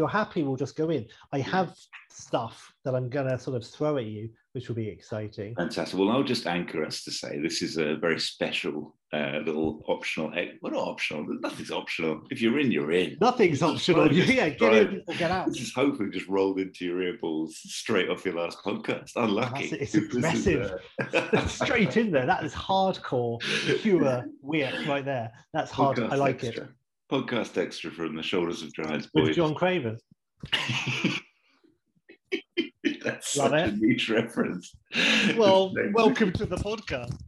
you're happy, we'll just go in. I have stuff that I'm going to sort of throw at you, which will be exciting. Fantastic. Well, I'll just anchor us to say this is a very special uh, little optional. Well, not optional. Nothing's optional. If you're in, you're in. Nothing's optional. yeah, get in or get out. This is hopefully just rolled into your earballs straight off your last podcast. Unlucky. That's, it's aggressive. uh... straight in there. That is hardcore, pure weird right there. That's hard. Podcast I like extra. it. Podcast extra from the shoulders of giants. Boys. With John Craven. That's Love such it. a niche reference. Well, welcome to the podcast.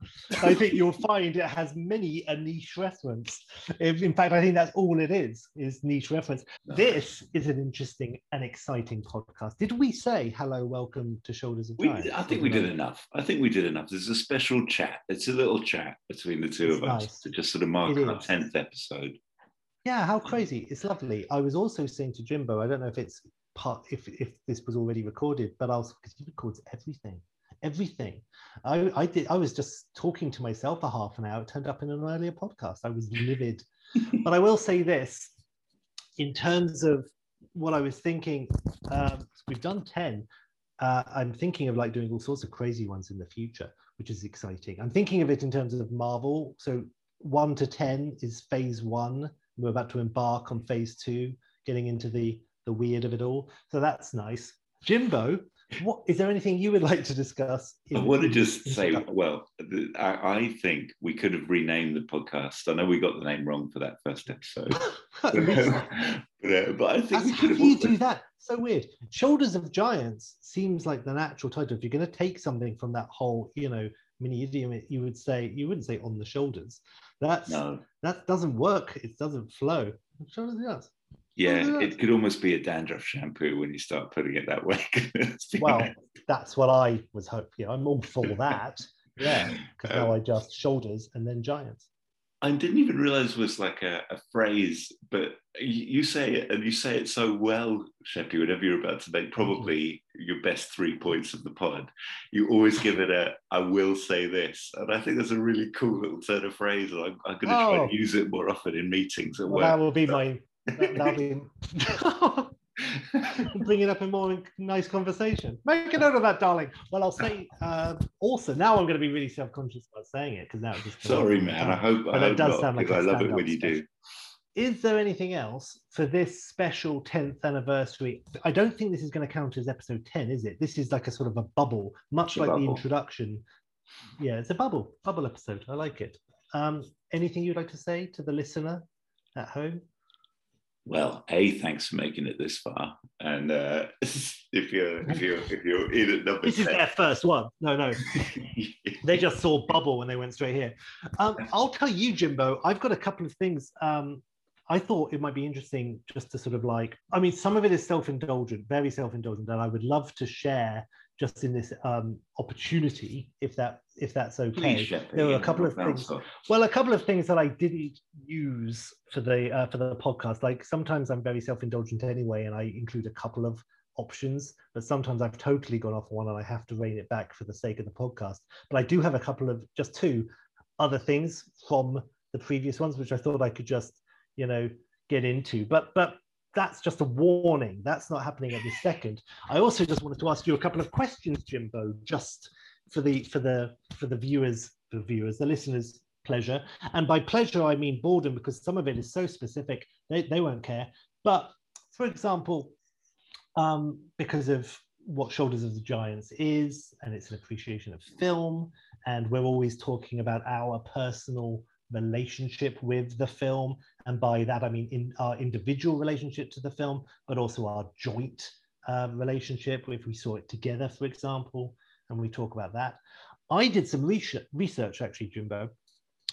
I think you'll find it has many a niche reference. In fact, I think that's all it is, is niche reference. This is an interesting and exciting podcast. Did we say hello, welcome to Shoulders of Giants? We, I think we did enough. I think we did enough. There's a special chat. It's a little chat between the two it's of nice. us to just sort of mark it our 10th episode. Yeah, how crazy. It's lovely. I was also saying to Jimbo, I don't know if it's part if if this was already recorded, but I was because he records everything, everything. I I did I was just talking to myself for half an hour. It turned up in an earlier podcast. I was livid, but I will say this: in terms of what I was thinking, um, we've done ten. Uh, I'm thinking of like doing all sorts of crazy ones in the future, which is exciting. I'm thinking of it in terms of Marvel. So one to ten is phase one. We're about to embark on phase two, getting into the the weird of it all. So that's nice. Jimbo, what is there anything you would like to discuss? In, I want to just say, well, I, I, think we could have renamed the podcast. I know we got the name wrong for that first episode, but, uh, but, I think That's, we could how have. do you do that? So weird. Shoulders of Giants seems like the natural title. If you're going to take something from that whole, you know, mini idiom, you would say you wouldn't say on the shoulders. That's no. that doesn't work. It doesn't flow. Shoulders of Giants. Yeah, it could almost be a dandruff shampoo when you start putting it that way. well, that's what I was hoping. I'm all for that. Yeah, because um, now I just shoulders and then giants. I didn't even realize it was like a, a, phrase, but you say it and you say it so well, Sheppy, whenever you're about to make probably your best three points of the pod. You always give it a, I will say this. And I think that's a really cool little turn of phrase. And I'm, I'm going to oh. try and oh. use it more often in meetings at well, work. That will be my that'll be bring it up in more nice conversation. Make a note of that, darling. Well, I'll say uh, also now I'm going to be really self-conscious about saying it because now it's just sorry, man. I hope, but I hope it does not, sound like I love it when you do. Is there anything else for this special 10th anniversary? I don't think this is going to count as episode 10, is it? This is like a sort of a bubble, much like bubble. the introduction. Yeah, it's a bubble, bubble episode. I like it. Um, anything you'd like to say to the listener at home? Well, a thanks for making it this far, and uh, if you're if you're if you're in at number, this 10. is their first one. No, no, they just saw bubble when they went straight here. Um, I'll tell you, Jimbo, I've got a couple of things. Um, I thought it might be interesting just to sort of like, I mean, some of it is self-indulgent, very self-indulgent, and I would love to share just in this um, opportunity, if that if that's okay. Please, there were a couple of things. Well, a couple of things that I didn't use for the uh, for the podcast. Like sometimes I'm very self indulgent anyway, and I include a couple of options. But sometimes I've totally gone off one, and I have to rein it back for the sake of the podcast. But I do have a couple of just two other things from the previous ones, which I thought I could just you know get into. But but that's just a warning. That's not happening at this second. I also just wanted to ask you a couple of questions, Jimbo, just for the for the for the viewers, the viewers, the listeners' pleasure. And by pleasure, I mean boredom, because some of it is so specific, they, they won't care. But for example, um, because of what Shoulders of the Giants is, and it's an appreciation of film, and we're always talking about our personal relationship with the film. And by that, I mean in our individual relationship to the film, but also our joint uh, relationship, if we saw it together, for example, and we talk about that. I did some research, research actually, Jimbo.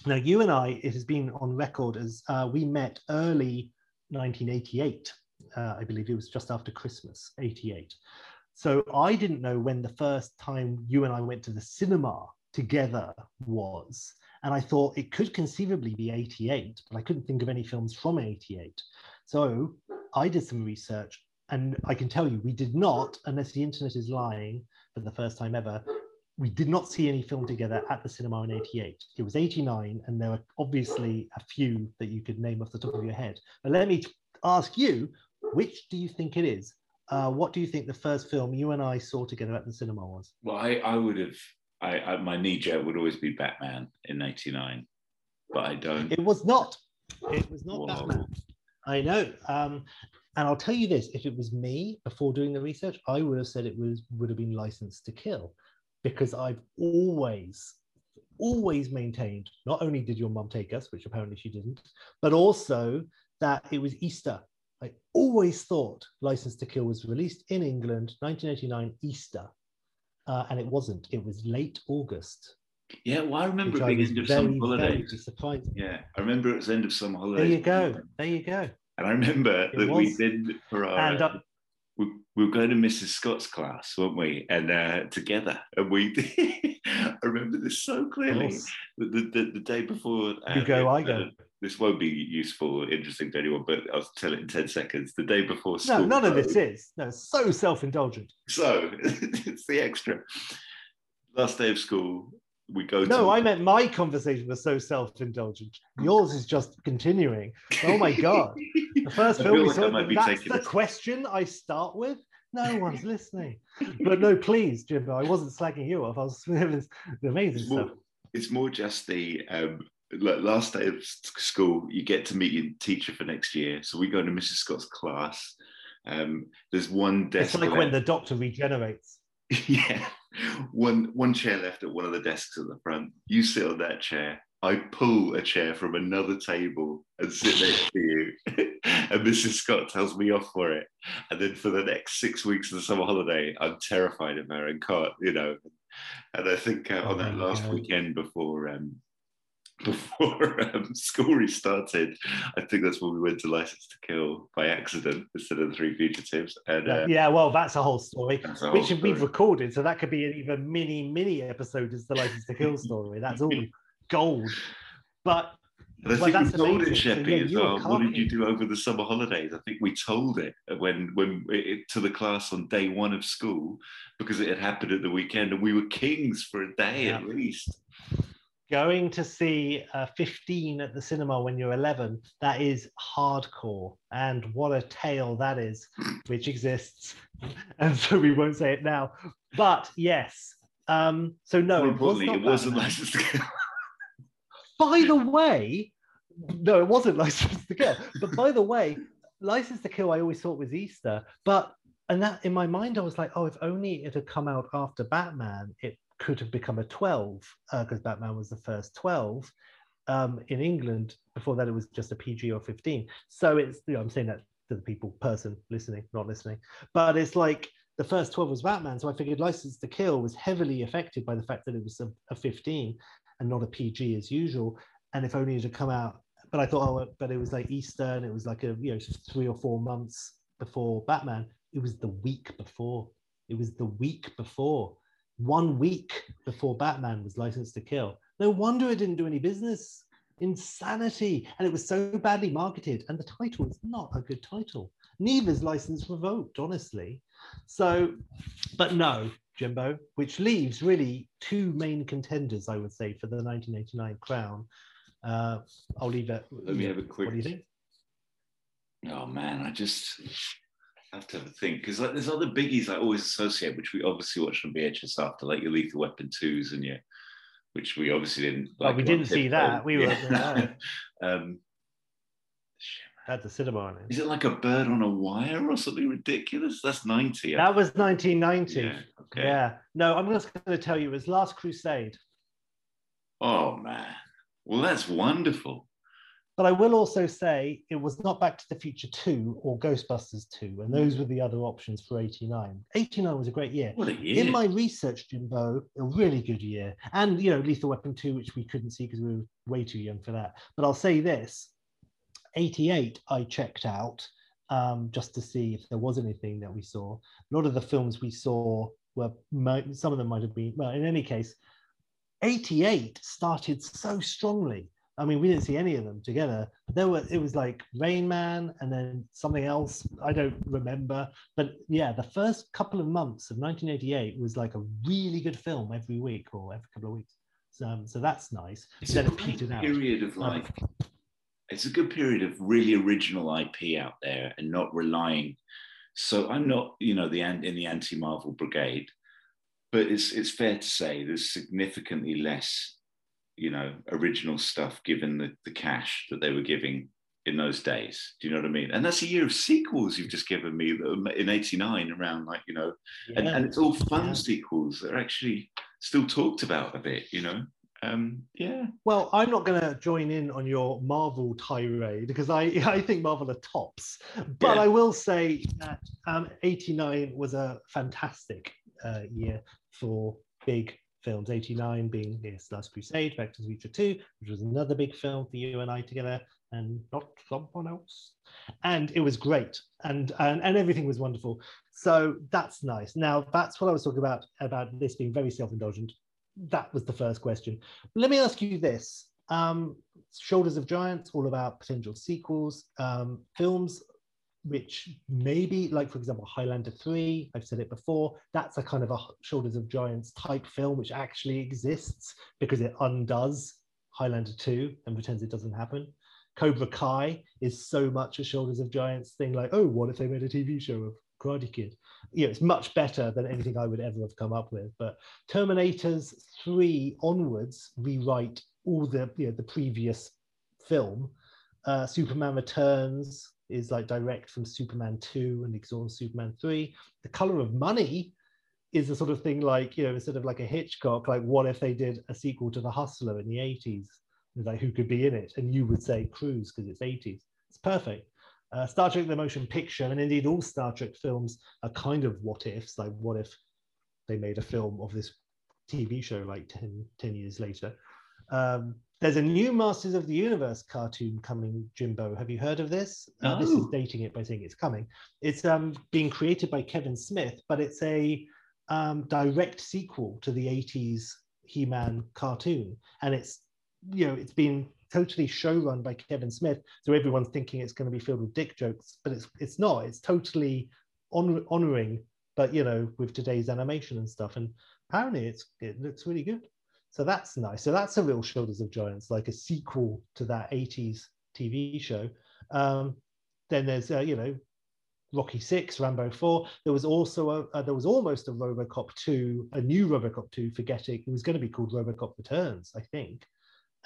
Now, you and I, it has been on record as uh, we met early 1988. Uh, I believe it was just after Christmas, 88. So I didn't know when the first time you and I went to the cinema together was. And I thought it could conceivably be 88, but I couldn't think of any films from 88. So I did some research, and I can tell you, we did not, unless the internet is lying for the first time ever, we did not see any film together at the cinema in 88. It was 89, and there were obviously a few that you could name off the top of your head. But let me ask you, Which do you think it is? Uh, what do you think the first film you and I saw together at the cinema was? Well, I, I would have, I, I, my knee jerk would always be Batman in 89, but I don't. It was not. It was not Whoa. Batman. I know. Um, and I'll tell you this: if it was me before doing the research, I would have said it was would have been licensed to kill, because I've always, always maintained not only did your mum take us, which apparently she didn't, but also that it was Easter. I always thought License to Kill was released in England, 1989 Easter, uh, and it wasn't. It was late August. Yeah, well, I remember it being was end of very, some very holidays. disappointed. Yeah, I remember it was end of some holiday. There you go. There you go. And I remember It that we did for our. And uh, we, we were going to Mrs. Scott's class, weren't we? And uh, together, and we. I remember this so clearly. The, the, the, day before. you go, uh, I go. This won't be useful or interesting to anyone, but I'll tell it in 10 seconds. The day before school. No, none of this is. No, so self-indulgent. So it's the extra. Last day of school, we go to. No, I meant my conversation was so self-indulgent. Yours is just continuing. Oh my god! The first film we like saw. That's the this- question I start with. No one's listening. But no, please, Jimbo. I wasn't slagging you off. I was it was amazing It's more, stuff. it's more just the um, like last day of school, you get to meet your teacher for next year. So we go to Mrs. Scott's class. Um, there's one desk. It's like when the Doctor regenerates. yeah, one one chair left at one of the desks at the front. You sit on that chair. I pull a chair from another table and sit next to you. and Mrs. Scott tells me off for it. And then for the next six weeks of the summer holiday, I'm terrified of her and can't, you know. And I think uh, Oh on that last weekend before um, before um, school restarted, I think that's when we went to License to Kill by accident instead of the Three Fugitives. And uh, yeah, well, that's a whole story, a whole which we've recorded. So that could be an even mini, mini episode as the License to Kill story. That's all gold. But I Well, think we told it, amazing. So, Sheppy, yeah, as well. What did you do over the summer holidays? I think we told it when when it, to the class on day one of school because it had happened at the weekend, and we were kings for a day at least. Going to see uh, 15 at the cinema when you're 11 that is hardcore. And what a tale that is which exists. And so we won't say it now. But yes um so no it was not it wasn't licensed to kill. by the way no it wasn't license to kill. But by the way license to kill i always thought was easter. But and that in my mind i was like oh if only it had come out after batman it could have become a 12 because batman was the first 12 um, in england. Before that it was just a pg or 15 so it's you know i'm saying that to the people person listening not listening. But it's like the first 12 was batman so i figured license to kill was heavily affected by the fact that it was a, a 15 and not a pg as usual. And if only it had come out but i thought oh but it was like easter and it was like a you know three or four months before batman. It was the week before. It was the week before one week before batman was licensed to kill no wonder it didn't do any business insanity and it was so badly marketed and the title is not a good title neither's license revoked honestly so but no jimbo which leaves really two main contenders i would say for the 1989 crown uh, I'll leave it. Let me have a quick. What do you think? Oh man, I just have to have a think because like there's other biggies I always associate, which we obviously watched on VHS after, like your Lethal Weapon twos and your, which we obviously didn't. Well, like we didn't see that. We were- Yeah. um, At the cinema. on it. Is it like a bird on a wire or something ridiculous? That's 90. I That was 1990. Yeah, okay. Yeah. No, I'm just going to tell you, it was Last Crusade. Oh man. Well, that's wonderful. But I will also say it was not Back to the Future 2 or Ghostbusters 2, and those were the other options for 89. 89 was a great year. What a year. In my research, Jimbo, a really good year. And, you know, Lethal Weapon 2, which we couldn't see because we were way too young for that. But I'll say this 88, I checked out um, just to see if there was anything that we saw. A lot of the films we saw were, some of them might have been, well, in any case, 88 started so strongly. I mean, we didn't see any of them together. But there were, it was like Rain Man and then something else. I don't remember. But yeah, the first couple of months of 1988 was like a really good film every week or every couple of weeks. So, um, so that's nice. It's then a great petered out. period of Um, like it's a good period of really original IP out there and not relying. So I'm not, you know, the in the anti-Marvel brigade, but it's it's fair to say there's significantly less, you know, original stuff given the, the cash that they were giving in those days. Do you know what I mean? And that's a year of sequels you've just given me in '89 around like you know, yeah. and, and it's all fun yeah. sequels that are actually still talked about a bit. You know, um, yeah. Well, I'm not going to join in on your Marvel tirade because I I think Marvel are tops, but yeah. I will say that um, '89 was a fantastic uh, year for big films. '89 being yes, Last Crusade, Back to the Future 2, which was another big film for you and I together and not someone else. And it was great, and, and and everything was wonderful. So that's nice. Now that's what I was talking about about this being very self-indulgent. That was the first question. Let me ask you this: um, Shoulders of Giants, all about potential sequels, um, films which maybe, like for example, Highlander 3, I've said it before, that's a kind of a Shoulders of Giants type film which actually exists because it undoes Highlander 2 and pretends it doesn't happen. Cobra Kai is so much a Shoulders of Giants thing, like, oh, what if they made a TV show of Karate Kid? You know, it's much better than anything I would ever have come up with. But Terminators 3 onwards rewrite all the, you know, the previous film. Uh, Superman Returns is like direct from Superman 2 and exhaust Superman 3. The Color of Money is the sort of thing like, you know, instead of like a Hitchcock, like what if they did a sequel to The Hustler in the 80s? like who could be in it, and you would say Cruise because it's 80s. It's perfect. Uh, Star Trek: The Motion Picture, and indeed all Star Trek films are kind of what ifs. Like, what if they made a film of this TV show like 10, 10 years later? Um, there's a new Masters of the Universe cartoon coming, Jimbo. Have you heard of this? Uh, This is oh. dating it by saying it's coming. It's um, being created by Kevin Smith, but it's a um, direct sequel to the 80s He Man cartoon. And it's you know, it's been totally show run by Kevin Smith, so everyone's thinking it's going to be filled with dick jokes, but it's it's not. It's totally honor, honoring, but you know, with today's animation and stuff. And apparently, it's it looks really good. So that's nice. So that's a real Shoulders of Giants, like a sequel to that '80s TV show. Um, then there's uh, you know Rocky Six, Rambo Four. There was also a, uh, there was almost a RoboCop two, a new RoboCop two, forgetting it was going to be called RoboCop Returns, I think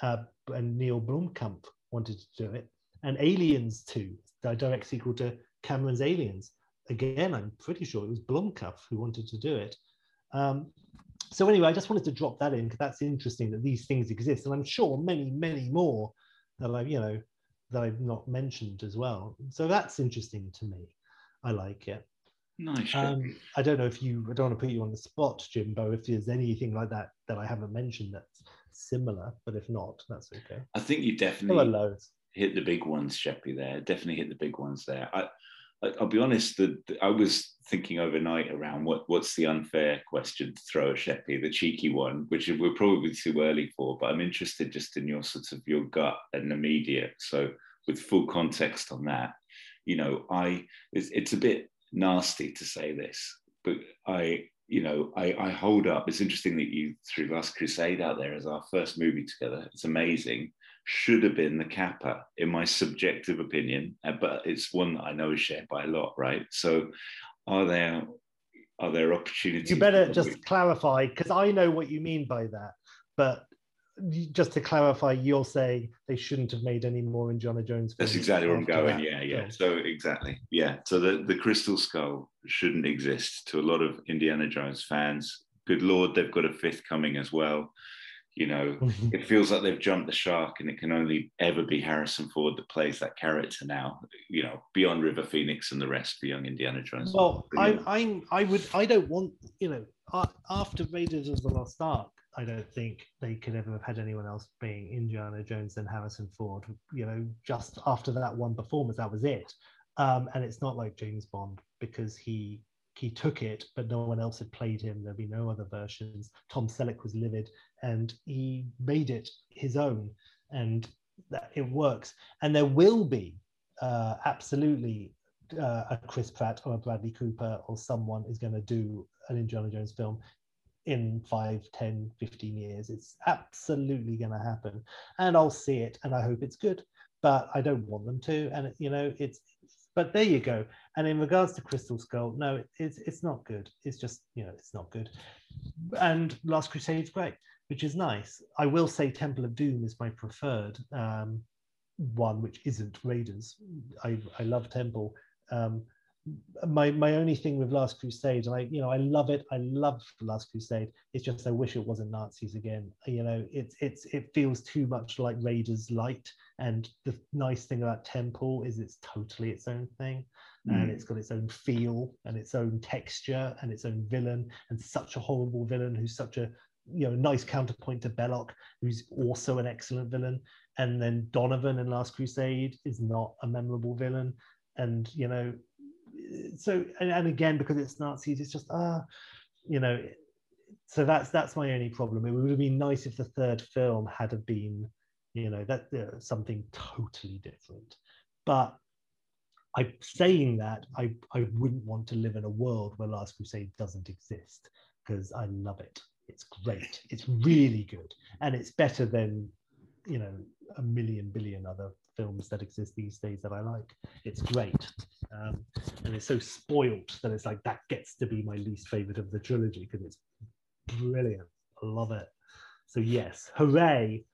uh, and Neil Blomkamp wanted to do it, and Aliens 2, the direct sequel to Cameron's Aliens. Again, I'm pretty sure it was Blomkamp who wanted to do it. Um, so anyway, I just wanted to drop that in because that's interesting that these things exist, and I'm sure many, many more that I've, you know, that I've not mentioned as well. So that's interesting to me. I like it. Nice. Um, I don't know if you. I don't want to put you on the spot, Jimbo. If there's anything like that that I haven't mentioned that's similar, but if not, that's okay. I think you definitely hit the big ones, Sheppy. There, definitely hit the big ones there. I, I'll be honest. That I was thinking overnight around what what's the unfair question to throw at Sheppy, the cheeky one, which we're probably too early for. But I'm interested just in your sort of your gut and immediate. So with full context on that, you know, I it's, it's a bit nasty to say this, but I you know, I, I, hold up. It's interesting that you threw Last Crusade out there as our first movie together. It's amazing. Should have been the Kappa, in my subjective opinion, uh, but it's one that I know is shared by a lot, right? So, are there are there opportunities? You better just clarify because I know what you mean by that, but just to clarify, you're saying they shouldn't have made any more in Indiana Jones. That's exactly where I'm going. That. Yeah, yeah. So exactly, yeah. So the the Crystal Skull shouldn't exist to a lot of Indiana Jones fans. Good lord, they've got a fifth coming as well. You know, it feels like they've jumped the shark, and it can only ever be Harrison Ford that plays that character now. You know, beyond River Phoenix and the rest, the young Indiana Jones. Well, I, I, I would, I don't want, you know, after Raiders of the Lost Ark, I don't think they could ever have had anyone else being Indiana Jones than Harrison Ford. You know, just after that one performance, that was it. Um, and it's not like James Bond because he he took it, but no one else had played him. There'd be no other versions. Tom Selleck was livid, and he made it his own, and that it works. And there will be uh, absolutely uh, a Chris Pratt or a Bradley Cooper or someone is going to do an Indiana Jones film in 5 10 15 years it's absolutely going to happen and i'll see it and i hope it's good but I don't want them to. And you know, it's but there you go. And in regards to Crystal Skull, no, it's it's not good. It's just you know, it's not good. And Last crusade is great, which is nice. I will say Temple of Doom is my preferred um, one, which isn't Raiders. I I love Temple. Um, my my only thing with Last Crusade, and I you know I love it. I love Last Crusade. It's just I wish it wasn't Nazis again. You know, it's it's it feels too much like Raiders light. And the nice thing about Temple is it's totally its own thing, mm. and it's got its own feel and its own texture and its own villain, and such a horrible villain who's such a you know nice counterpoint to Belloq, who's also an excellent villain. And then Donovan in Last Crusade is not a memorable villain, and you know so and, and, again because it's Nazis, it's just ah, uh, you know. So that's that's my only problem. It would have been nice if the third film had have been, you know, that uh, something totally different. But I saying that I I wouldn't want to live in a world where Last Crusade doesn't exist because I love it. It's great. It's really good, and it's better than you know a million billion other films that exist these days that I like. It's great. Um, and it's so spoilt that it's like that gets to be my least favorite of the trilogy because it's brilliant. I love it. So, yes, hooray.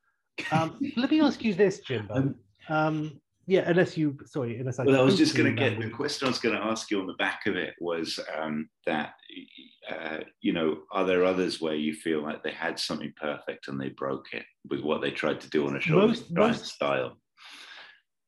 Um, let me ask you this, Jimbo. Um, um, yeah, unless you, sorry, unless I. Well, I was just going to get the question I was going to ask you on the back of it was um, that, uh, you know, are there others where you feel like they had something perfect and they broke it with what they tried to do on a show most, most, style?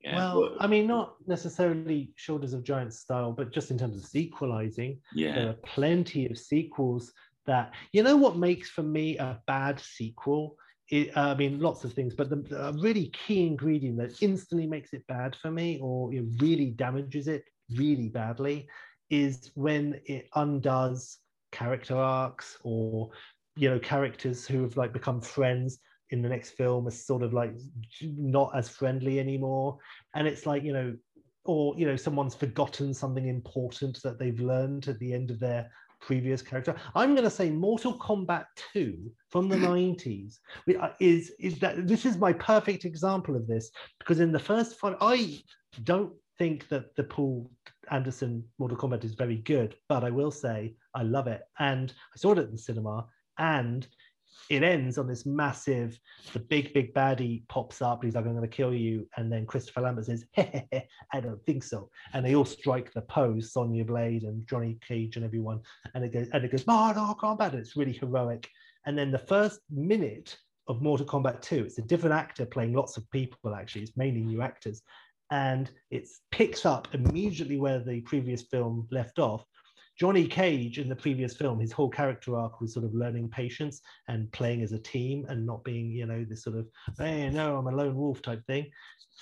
Yeah. Well, I mean, not necessarily Shoulders of Giants style, but just in terms of sequelizing, yeah. there are plenty of sequels that you know what makes for me a bad sequel. It, uh, I mean, lots of things, but the, the really key ingredient that instantly makes it bad for me, or it really damages it really badly, is when it undoes character arcs or you know characters who have like become friends in the next film are sort of like not as friendly anymore. And it's like you know or you know someone's forgotten something important that they've learned at the end of their previous character. I'm going to say mortal kombat 2 from the 90s uh, is is that this is my perfect example of this because in the first five i don't think that the paul anderson mortal kombat is very good but i will say i love it. And i saw it at the cinema and it ends on this massive, the big, big baddie pops up. He's like, I'm going to kill you. And then Christopher Lambert says, I don't think so. And they all strike the pose, Sonya Blade and Johnny Cage and everyone. And it goes, and it goes, Mortal Kombat. It's really heroic. And then the first minute of Mortal Kombat 2, it's a different actor playing lots of people, actually. It's mainly new actors. And it picks up immediately where the previous film left off Johnny Cage in the previous film, his whole character arc was sort of learning patience and playing as a team and not being, you know, this sort of, hey, no, I'm a lone wolf type thing.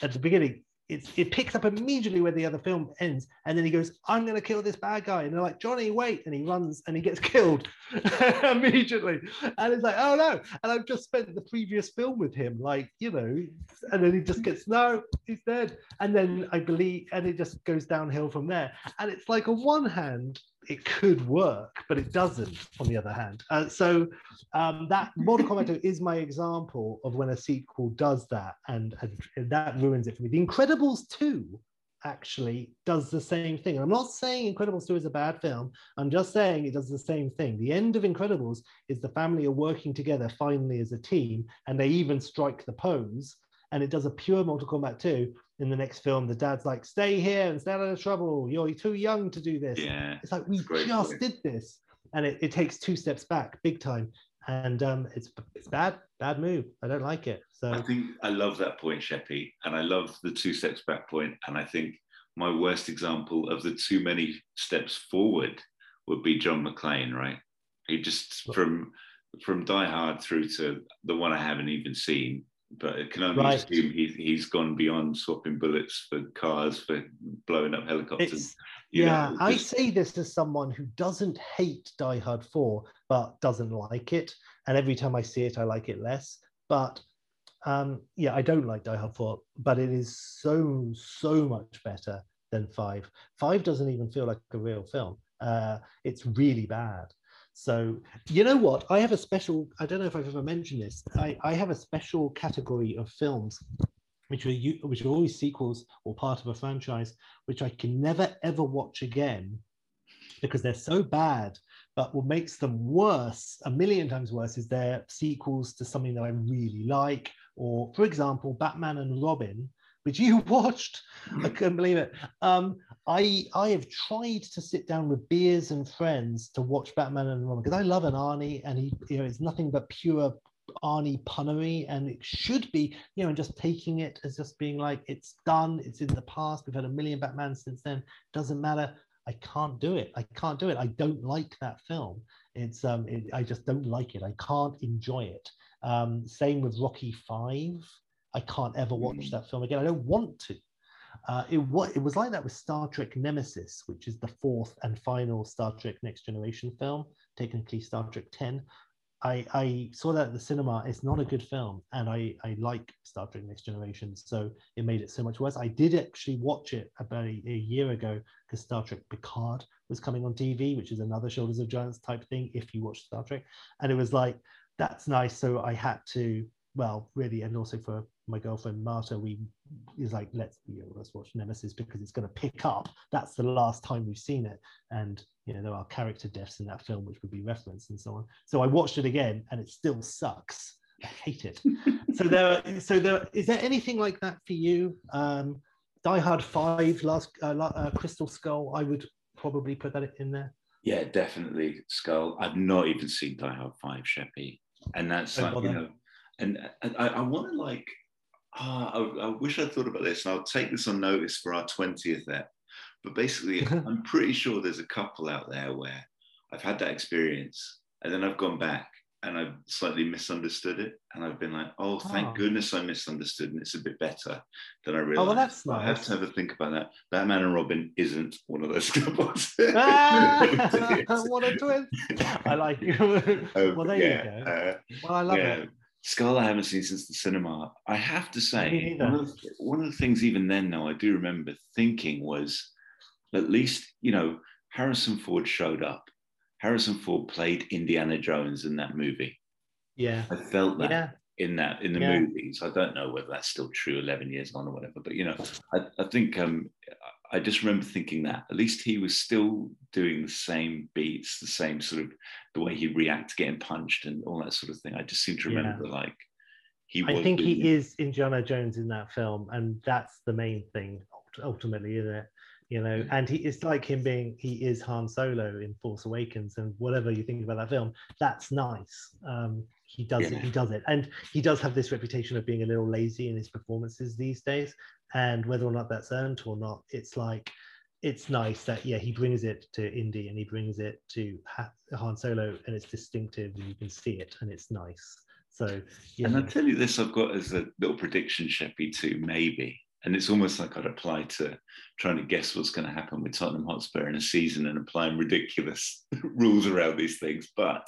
At the beginning, it's, it picks up immediately where the other film ends. And then he goes, I'm going to kill this bad guy. And they're like, Johnny, wait. And he runs and he gets killed immediately. And it's like, oh no. And I've just spent the previous film with him, like, you know, and then he just gets, no, he's dead. And then I believe, and it just goes downhill from there. And it's like, on one hand, it could work, but it doesn't. On the other hand, uh, so um, that Mortal Kombat is my example of when a sequel does that, and, and that ruins it for me. The Incredibles two actually does the same thing. I'm not saying Incredibles 2 is a bad film. I'm just saying it does the same thing. The end of Incredibles is the family are working together finally as a team, and they even strike the pose. And it does a pure Mortal Kombat 2 in the next film, the dad's like, "Stay here and stay out of trouble. You're too young to do this." Yeah, it's like we just did this, and it, it takes two steps back, big time, and um, it's it's bad, bad move. I don't like it. So I think I love that point, Sheppy, and I love the two steps back point, and I think my worst example of the too many steps forward would be John McClane, right? He just from from Die Hard through to the one I haven't even seen but it can only right. assume he's, he's gone beyond swapping bullets for cars for blowing up helicopters. yeah, know, I say this as someone who doesn't hate Die Hard 4, but doesn't like it. And every time I see it, I like it less. But um, yeah, I don't like Die Hard 4, but it is so, so much better than 5. 5 doesn't even feel like a real film. Uh, it's really bad. So, you know what? I have a special, I don't know if I've ever mentioned this. I, I have a special category of films which are which are always sequels or part of a franchise, which I can never ever watch again because they're so bad. But what makes them worse, a million times worse, is they're sequels to something that I really like. Or, for example, Batman and Robin, which you watched. I couldn't believe it. Um, I I have tried to sit down with beers and friends to watch Batman and Robin because I love an Arnie, and he you know it's nothing but pure Arnie punnery, and it should be you know and just taking it as just being like it's done, it's in the past. We've had a million Batman since then. Doesn't matter. I can't do it. I can't do it. I don't like that film. It's um, it, I just don't like it. I can't enjoy it. Um, same with Rocky Five. I can't ever watch mm. that film again. I don't want to. Uh, it, what, it was like that with Star Trek Nemesis, which is the fourth and final Star Trek Next Generation film, technically Star Trek 10. I, I saw that at the cinema. It's not a good film, and I, I like Star Trek Next Generation, so it made it so much worse. I did actually watch it about a, a year ago because Star Trek Picard was coming on TV, which is another Shoulders of Giants type thing if you watch Star Trek. And it was like, that's nice. So I had to, well, really, and also for my girlfriend Marta, we is like, let's you know, let's watch Nemesis because it's going to pick up. That's the last time we've seen it, and you know there are character deaths in that film which would be referenced and so on. So I watched it again, and it still sucks. I hate it. so there, so there is there anything like that for you? Um, Die Hard Five, Last uh, uh, Crystal Skull. I would probably put that in there. Yeah, definitely Skull. I've not even seen Die Hard Five, Sheppy, and that's like you know, and I, I want to like ah, I, I, wish I'd thought about this, and I'll take this on notice for our 20th ep. But basically, I'm pretty sure there's a couple out there where I've had that experience, and then I've gone back and I've slightly misunderstood it, and I've been like, oh, thank oh. goodness I misunderstood, and it's a bit better than I realized. Oh, well, that's nice. I have to have a think about that. Batman and Robin isn't one of those couples. ah, what a twist! I like you. Um, well, there yeah, you go. Uh, well, I love yeah. it. Skull I haven't seen since the cinema. I have to say, one of, the, one of the things even then, though, I do remember thinking was at least, you know, Harrison Ford showed up. Harrison Ford played Indiana Jones in that movie. Yeah. I felt that yeah. in that in the yeah. movies. I don't know whether that's still true 11 years on or whatever, but you know, I, I think um I just remember thinking that at least he was still doing the same beats, the same sort of the way he reacts getting punched and all that sort of thing. I just seem to remember yeah. like he. I think he is Indiana Jones in that film, and that's the main thing ultimately, isn't it? You know, and he it's like him being he is Han Solo in Force Awakens, and whatever you think about that film, that's nice. Um, he does yeah. it. He does it, and he does have this reputation of being a little lazy in his performances these days and whether or not that's earned or not it's like it's nice that yeah he brings it to Indy and he brings it to Han Solo and it's distinctive and you can see it and it's nice. So yeah. And I tell you this, I've got as a little prediction, Sheppy, too, maybe and it's almost like I'd apply to trying to guess what's going to happen with Tottenham Hotspur in a season and applying ridiculous rules around these things. But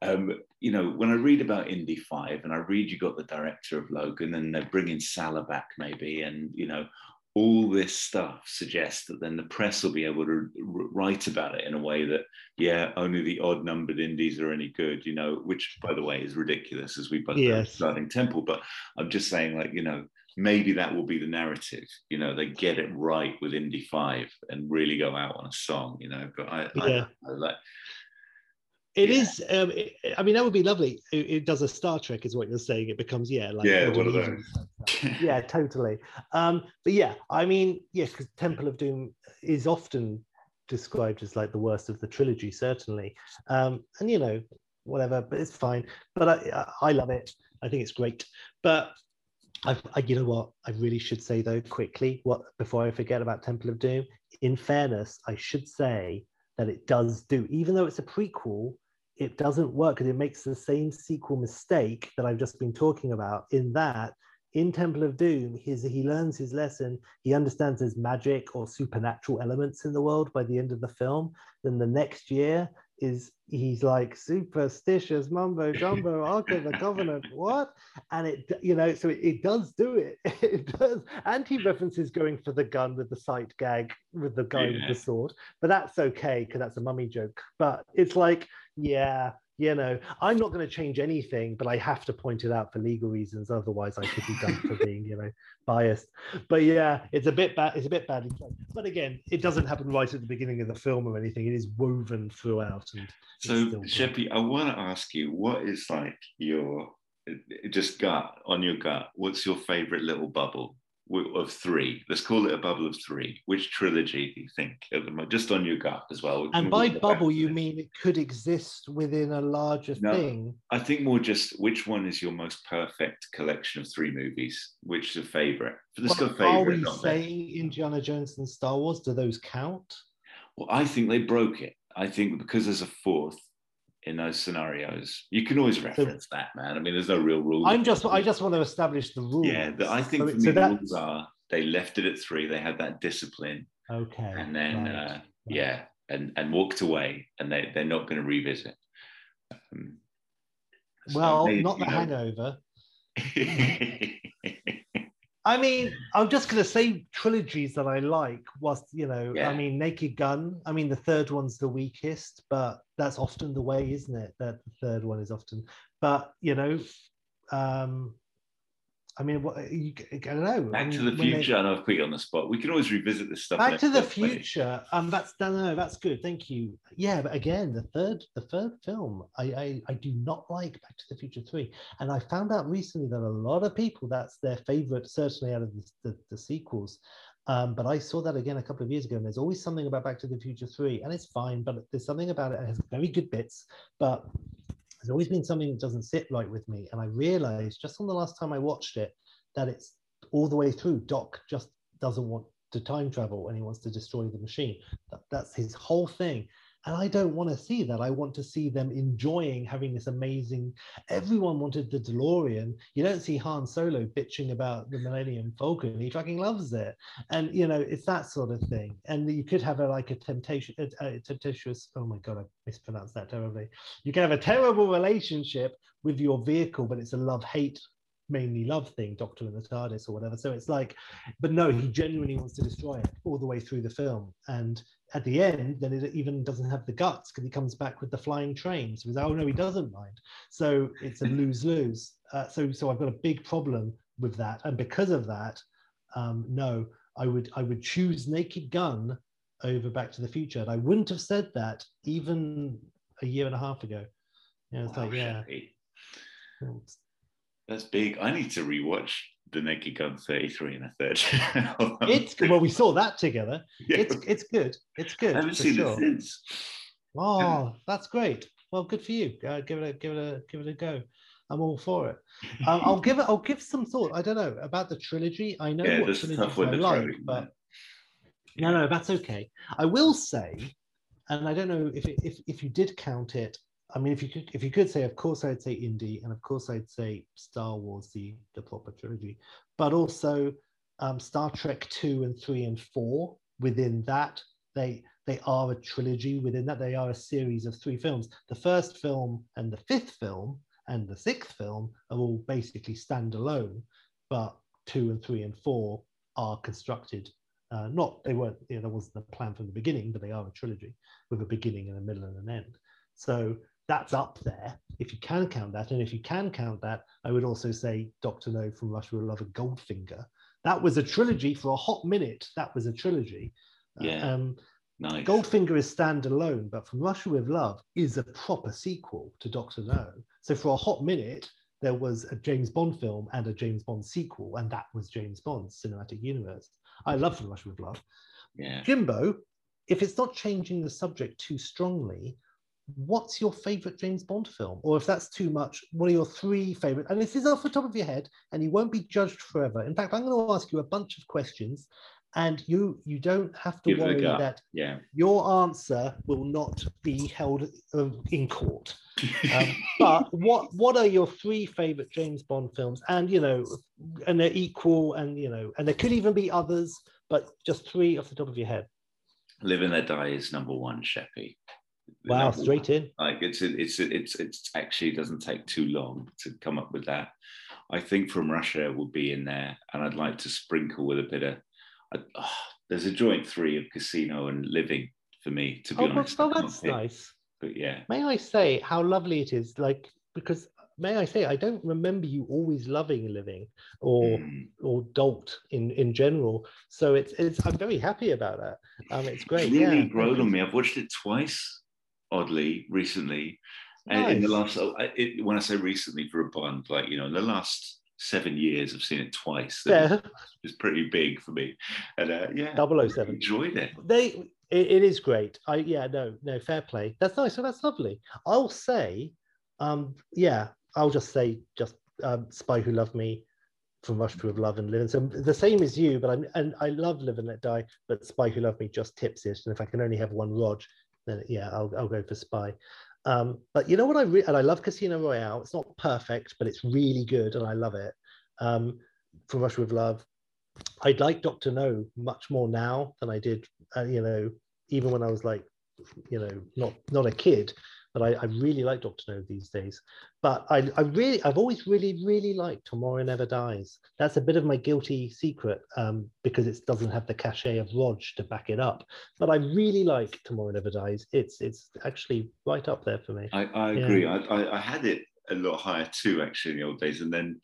um, you know, when I read about Indy Five and I read you got the director of Logan and they're bringing Sallah back maybe, and you know, all this stuff suggests that then the press will be able to write about it in a way that, yeah, only the odd numbered indies are any good, you know, which by the way is ridiculous as we both yes. starting Temple. But I'm just saying, like, you know, maybe that will be the narrative. You know, they get it right with Indy Five and really go out on a song. You know, but I, yeah. I, I like. It yeah. is. Um, it, I mean, that would be lovely. It, it, does a Star Trek, is what you're saying. It becomes, yeah, like yeah, one of those. yeah, totally. Um, but yeah, I mean, yeah, because Temple of Doom is often described as like the worst of the trilogy, certainly. Um, and you know, whatever, but it's fine. But I, I love it. I think it's great. But I, I, you know what? I really should say though quickly, what before I forget about Temple of Doom. In fairness, I should say that it does do, even though it's a prequel, it doesn't work because it makes the same sequel mistake that I've just been talking about. In that, in Temple of Doom, his, he learns his lesson. He understands there's magic or supernatural elements in the world by the end of the film. Then the next year, is he's like superstitious mumbo jumbo ark of the covenant what? And it you know so it, it does do it. It does. And he references going for the gun with the sight gag with the guy yeah. with the sword but that's okay because that's a mummy joke. But it's like yeah you know, I'm not going to change anything, but I have to point it out for legal reasons. Otherwise, I could be done for being, you know, biased. But yeah, it's a bit bad. It's a bit badly done. But again, it doesn't happen right at the beginning of the film or anything. It is woven throughout. And so, Sheppy, I want to ask you, what is like your just gut on your gut? What's your favorite little bubble? Of three. Let's call it a bubble of three. Which trilogy do you think? Just on your gut as well. And by bubble, you mean it could exist within a larger no, thing? I think more just which one is your most perfect collection of three movies? Which is a favorite? Go favorite. Are we saying there. Indiana Jones and Star Wars? Do those count? Well, I think they broke it. I think because there's a fourth, in those scenarios. You can always reference so, that, man. I mean, there's no real rules. I'm just, I just want to establish the rules. Yeah, the, I think so, for me, the rules are they left it at three. They had that discipline. Okay. And then, right. uh, right. yeah, and and walked away, and they they're not going to revisit. Um, so well, they, not the know, Hangover. I mean, I'm just going to say trilogies that I like was, you know, yeah. I mean, Naked Gun. I mean, the third one's the weakest, but that's often the way, isn't it? That the third one is often, but you know, um, I mean, what you, I don't know. Back to the Future. They, I know I've put you on the spot. We can always revisit this stuff. Back to the Future. Um, that's no, no, that's good. Thank you. Yeah, but again, the third, the third film, I, I, I do not like Back to the Future Three, and I found out recently that a lot of people that's their favorite, certainly out of the, the, the sequels. Um, but I saw that again a couple of years ago, and there's always something about Back to the Future Three, and it's fine, but there's something about it. It has very good bits, but there's always been something that doesn't sit right with me. And I realized just on the last time I watched it that it's all the way through. Doc just doesn't want to time travel and he wants to destroy the machine. That, that's his whole thing. And I don't want to see that. I want to see them enjoying having this amazing. Everyone wanted the DeLorean. You don't see Han Solo bitching about the Millennium Falcon. He fucking loves it. And you know, it's that sort of thing. And you could have a like a temptation, a, a temptatious. Oh my god, I mispronounced that terribly. You can have a terrible relationship with your vehicle, but it's a love-hate mainly love thing, Doctor in the TARDIS or whatever. So it's like, but no, he genuinely wants to destroy it all the way through the film. And at the end, then it even doesn't have the guts because he comes back with the flying train. So he's oh no, he doesn't mind. So it's a lose lose. Uh, so so I've got a big problem with that, and because of that, um, no, I would I would choose Naked Gun over Back to the Future, and I wouldn't have said that even a year and a half ago. Yeah, it's wow, like yeah. That's big. I need to rewatch the Naked Gun 33 and a third. it's good. well, we saw that together. Yeah. It's it's good. It's good. I haven't seen sure. it since. Oh, that's great. Well, good for you. Uh, give it a give it a give it a go. I'm all for it. Um, I'll give it. I'll give some thought. I don't know about the trilogy. I know yeah, what trilogy I like, but no, no, that's okay. I will say, and I don't know if it, if if you did count it I mean, if you could, if you could say, of course, I'd say indie, and of course, I'd say Star Wars, the the proper trilogy, but also um, Star Trek two and three and four. Within that, they they are a trilogy. Within that, they are a series of three films. The first film and the fifth film and the sixth film are all basically standalone, but two and three and four are constructed. Uh, not they weren't. You know, that wasn't a plan from the beginning, but they are a trilogy with a beginning and a middle and an end. So that's up there if you can count that. And if you can count that, I would also say Doctor No from Russia with Love and Goldfinger. That was a trilogy for a hot minute. That was a trilogy. Yeah. Um, nice. Goldfinger is standalone, but From Russia with Love is a proper sequel to Doctor No. So for a hot minute, there was a James Bond film and a James Bond sequel, and that was James Bond's cinematic universe. I love From Russia with Love. Yeah. Jimbo, if it's not changing the subject too strongly, what's your favorite James Bond film? Or if that's too much, what are your three favorite? And this is off the top of your head, and you won't be judged forever. In fact, I'm going to ask you a bunch of questions, and you you don't have to Give worry that yeah. your answer will not be held uh, in court. um, but what what are your three favorite James Bond films? And you know, and they're equal, and you know, and there could even be others, but just three off the top of your head. Live and Let Die is number one, Sheppy. Wow, straight in. Like it's it's it's it's actually doesn't take too long to come up with that. I think from Russia will be in there, and I'd like to sprinkle with a bit of. oh, there's a joint three of Casino and Living for me. To be oh, honest, oh, that's nice. but yeah. May I say how lovely it is? Like because may I say I don't remember you always loving living or Mm. or Dolt in in general. So it's it's I'm very happy about that. Um, it's great. It's really yeah. grown on me. I've watched it twice, oddly, recently. And in the last, oh, it, when I say recently for a Bond, like, you know, in the last seven years, I've seen it twice. Yeah, was pretty big for me. And uh, yeah, 007. enjoyed it. they it, it is great i yeah no no fair play that's nice so that's lovely i'll say um yeah i'll just say just um spy who loved me from rush to with love and live and so the same as you but i'm and i love live and let die but spy who loved me just tips it and if i can only have one rog then yeah i'll, I'll go for spy. Um but you know what i re- and i love casino royale. It's not perfect but it's really good and i love it. Um from Russia with love. I'd like Doctor No much more now than I did, uh, you know, even when I was like, you know, not not a kid. But I, I really like Doctor No these days. But I, I really, I've always really, really liked Tomorrow Never Dies. That's a bit of my guilty secret um, because it doesn't have the cachet of Rog to back it up. But I really like Tomorrow Never Dies. It's it's actually right up there for me. I, I Yeah. agree. I, I, I had it a lot higher too, actually, in the old days. And then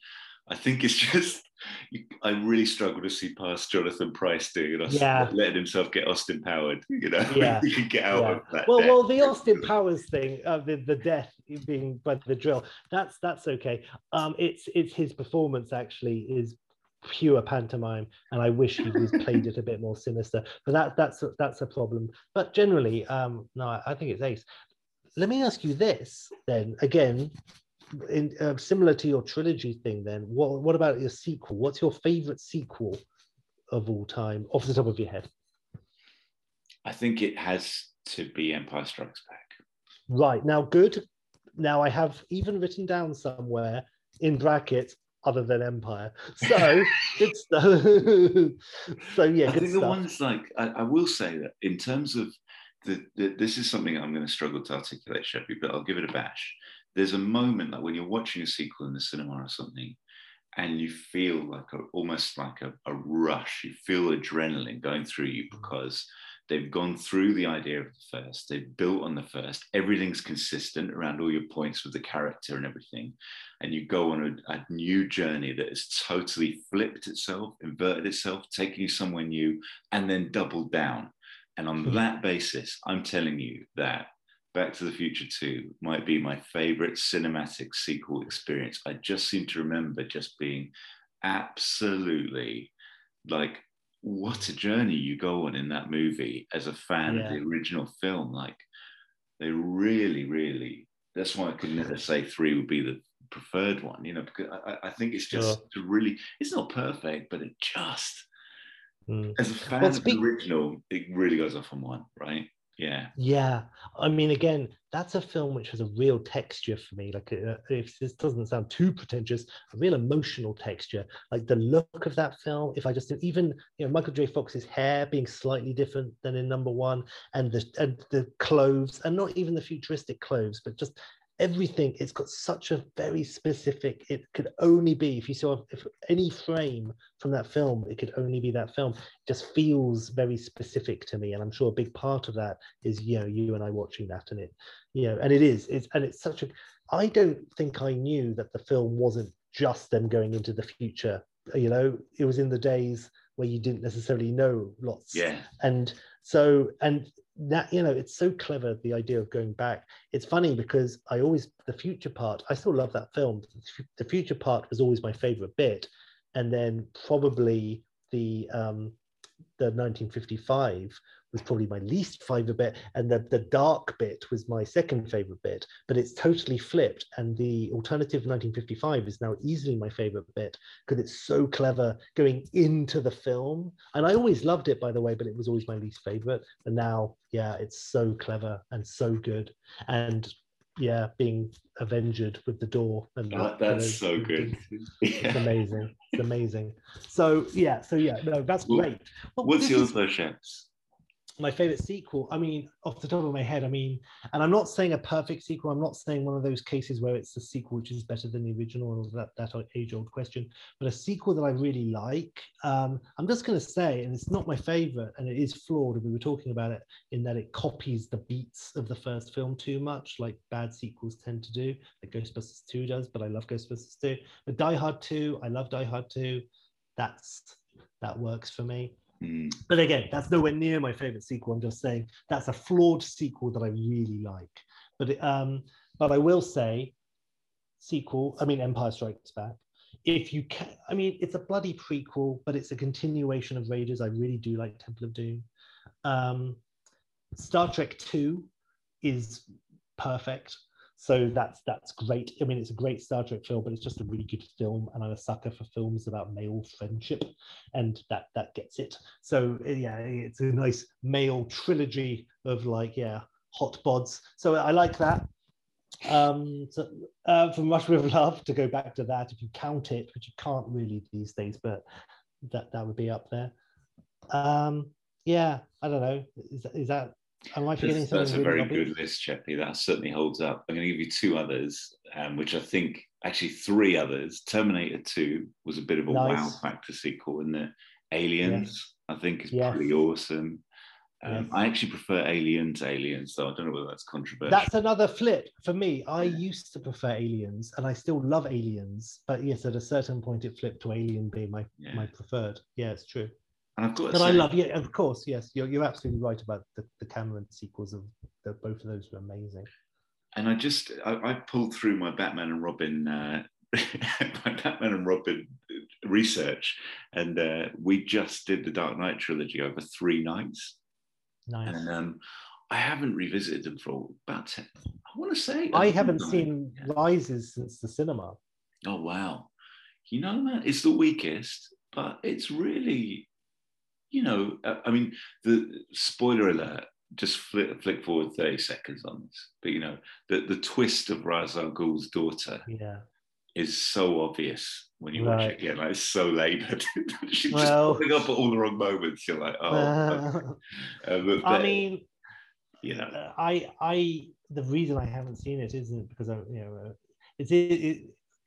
I think it's just, you, I really struggle to see past Jonathan Pryce doing it, Yeah. letting himself get Austin powered. You know, Yeah. you can get out Yeah. of that. well, debt. well, the Austin Powers thing, uh, the the death being by the drill, that's that's okay. Um, it's it's his performance actually is pure pantomime, and I wish he was played it a bit more sinister. But that that's a, that's a problem. But generally, um, no, I, I think it's ace. Let me ask you this then again. In, uh, similar to your trilogy thing, then what what about your sequel? What's your favorite sequel of all time, off the top of your head? I think it has to be Empire Strikes Back. Right now, good. Now I have even written down somewhere in brackets other than Empire. So good stuff. so yeah, I think the ones like I, I will say that in terms of the, the this is something I'm going to struggle to articulate, Sheppy, but I'll give it a bash. There's a moment like when you're watching a sequel in the cinema or something, and you feel like a, almost like a, a rush. You feel adrenaline going through you because they've gone through the idea of the first. They've built on the first. Everything's consistent around all your points with the character and everything, and you go on a, a new journey that has totally flipped itself, inverted itself, taken you somewhere new, and then doubled down. And on Hmm. that basis, I'm telling you that Back to the Future 2 might be my favorite cinematic sequel experience. I just seem to remember just being absolutely like, what a journey you go on in that movie as a fan of the original film. Like, they really, really, that's why I could never say three would be the preferred one, you know, because I, I- I think it's just Sure. really, it's not perfect, but it just, Mm. as a fan Well, of the original, it really goes off on one, right? Yeah. Yeah, I mean, again, that's a film which has a real texture for me. Like, uh, if this doesn't sound too pretentious, a real emotional texture. Like the look of that film. If I just even, you know, Michael J. Fox's hair being slightly different than in number one, and the and the clothes, and not even the futuristic clothes, but just everything. It's got such a very specific. It could only be if you saw if any frame from that film, it could only be that film. It just feels very specific to me, and I'm sure a big part of that is you know you and I watching that and it you know and it is it's and it's such a I don't think I knew that the film wasn't just them going into the future you know it was in the days where you didn't necessarily know lots Yeah. and so and that you know it's so clever the idea of going back. It's funny because i always the future part i still love that film. The future part was always my favorite bit. And then probably the um the 1955 was probably my least favorite bit and the, the dark bit was my second favorite bit but it's totally flipped and the alternative 1955 is now easily my favorite bit because it's so clever going into the film. And i always loved it by the way but it was always my least favorite and now yeah it's so clever and so good. And yeah being avenged with the door and ah, the- that's the- so good. it's Yeah. amazing it's amazing so yeah so yeah no that's great Well, What's your is- Sheps? My favorite sequel i mean off the top of my head i mean and i'm not saying a perfect sequel i'm not saying one of those cases where it's a sequel which is better than the original or that, that age old question but a sequel that i really like um, i'm just going to say and it's not my favorite and it is flawed and we were talking about it in that it copies the beats of the first film too much like bad sequels tend to do like ghostbusters 2 does but i love ghostbusters 2 but die hard 2 i love die hard 2 that's that works for me Mm. but again, that's nowhere near my favorite sequel. I'm just saying that's a flawed sequel that I really like. But um, but I will say, sequel. I mean, Empire Strikes Back. If you can, I mean, it's a bloody prequel, but it's a continuation of Raiders. I really do like Temple of Doom. Um, Star Trek Two is perfect. So that's that's great. I mean, it's a great Star Trek film, but it's just a really good film, and I'm a sucker for films about male friendship, and that that gets it. So yeah, it's a nice male trilogy of like yeah hot bods. So I like that. Um, so uh, from Russia with Love to go back to that, if you count it, which you can't really these days, but that that would be up there. Um, yeah, I don't know. Is, is that Am I forgetting that's, that's a very good list, Cheppy. That certainly holds up. I'm going to give you two others, um, which I think actually three others. Terminator 2 was a bit of a wow factor sequel, and the Aliens, I think, is Yes. pretty awesome. Um, Yes. I actually prefer Alien to Aliens, though. I don't know whether that's controversial. That's another flip for me. I used to prefer Aliens, and I still love Aliens, but yes, at a certain point, it flipped to Alien being my Yeah. my preferred. Yeah, it's true. And I've got But I love, yeah, of course, yes, you're you're absolutely right about the, the Cameron sequels of the, both of those were amazing. and I just I, I pulled through my Batman and Robin uh, my Batman and Robin research, and uh, we just did the Dark Knight trilogy over three nights, Nice. and um, I haven't revisited them for about 10, I want to say I haven't seen time. Rises since the cinema. Oh wow, you know man, it's the weakest, but it's really, you know, uh, I mean, the spoiler alert. Just flick, flick forward thirty seconds on this, but you know, the the twist of Ra's al Ghul's daughter Yeah. is so obvious when you watch it again. Like it's so laboured. She's Well- just popping up at all the wrong moments. You're like, oh. okay. Uh, I mean, you know, uh, I I the reason I haven't seen it isn't because I you know uh, it's it, it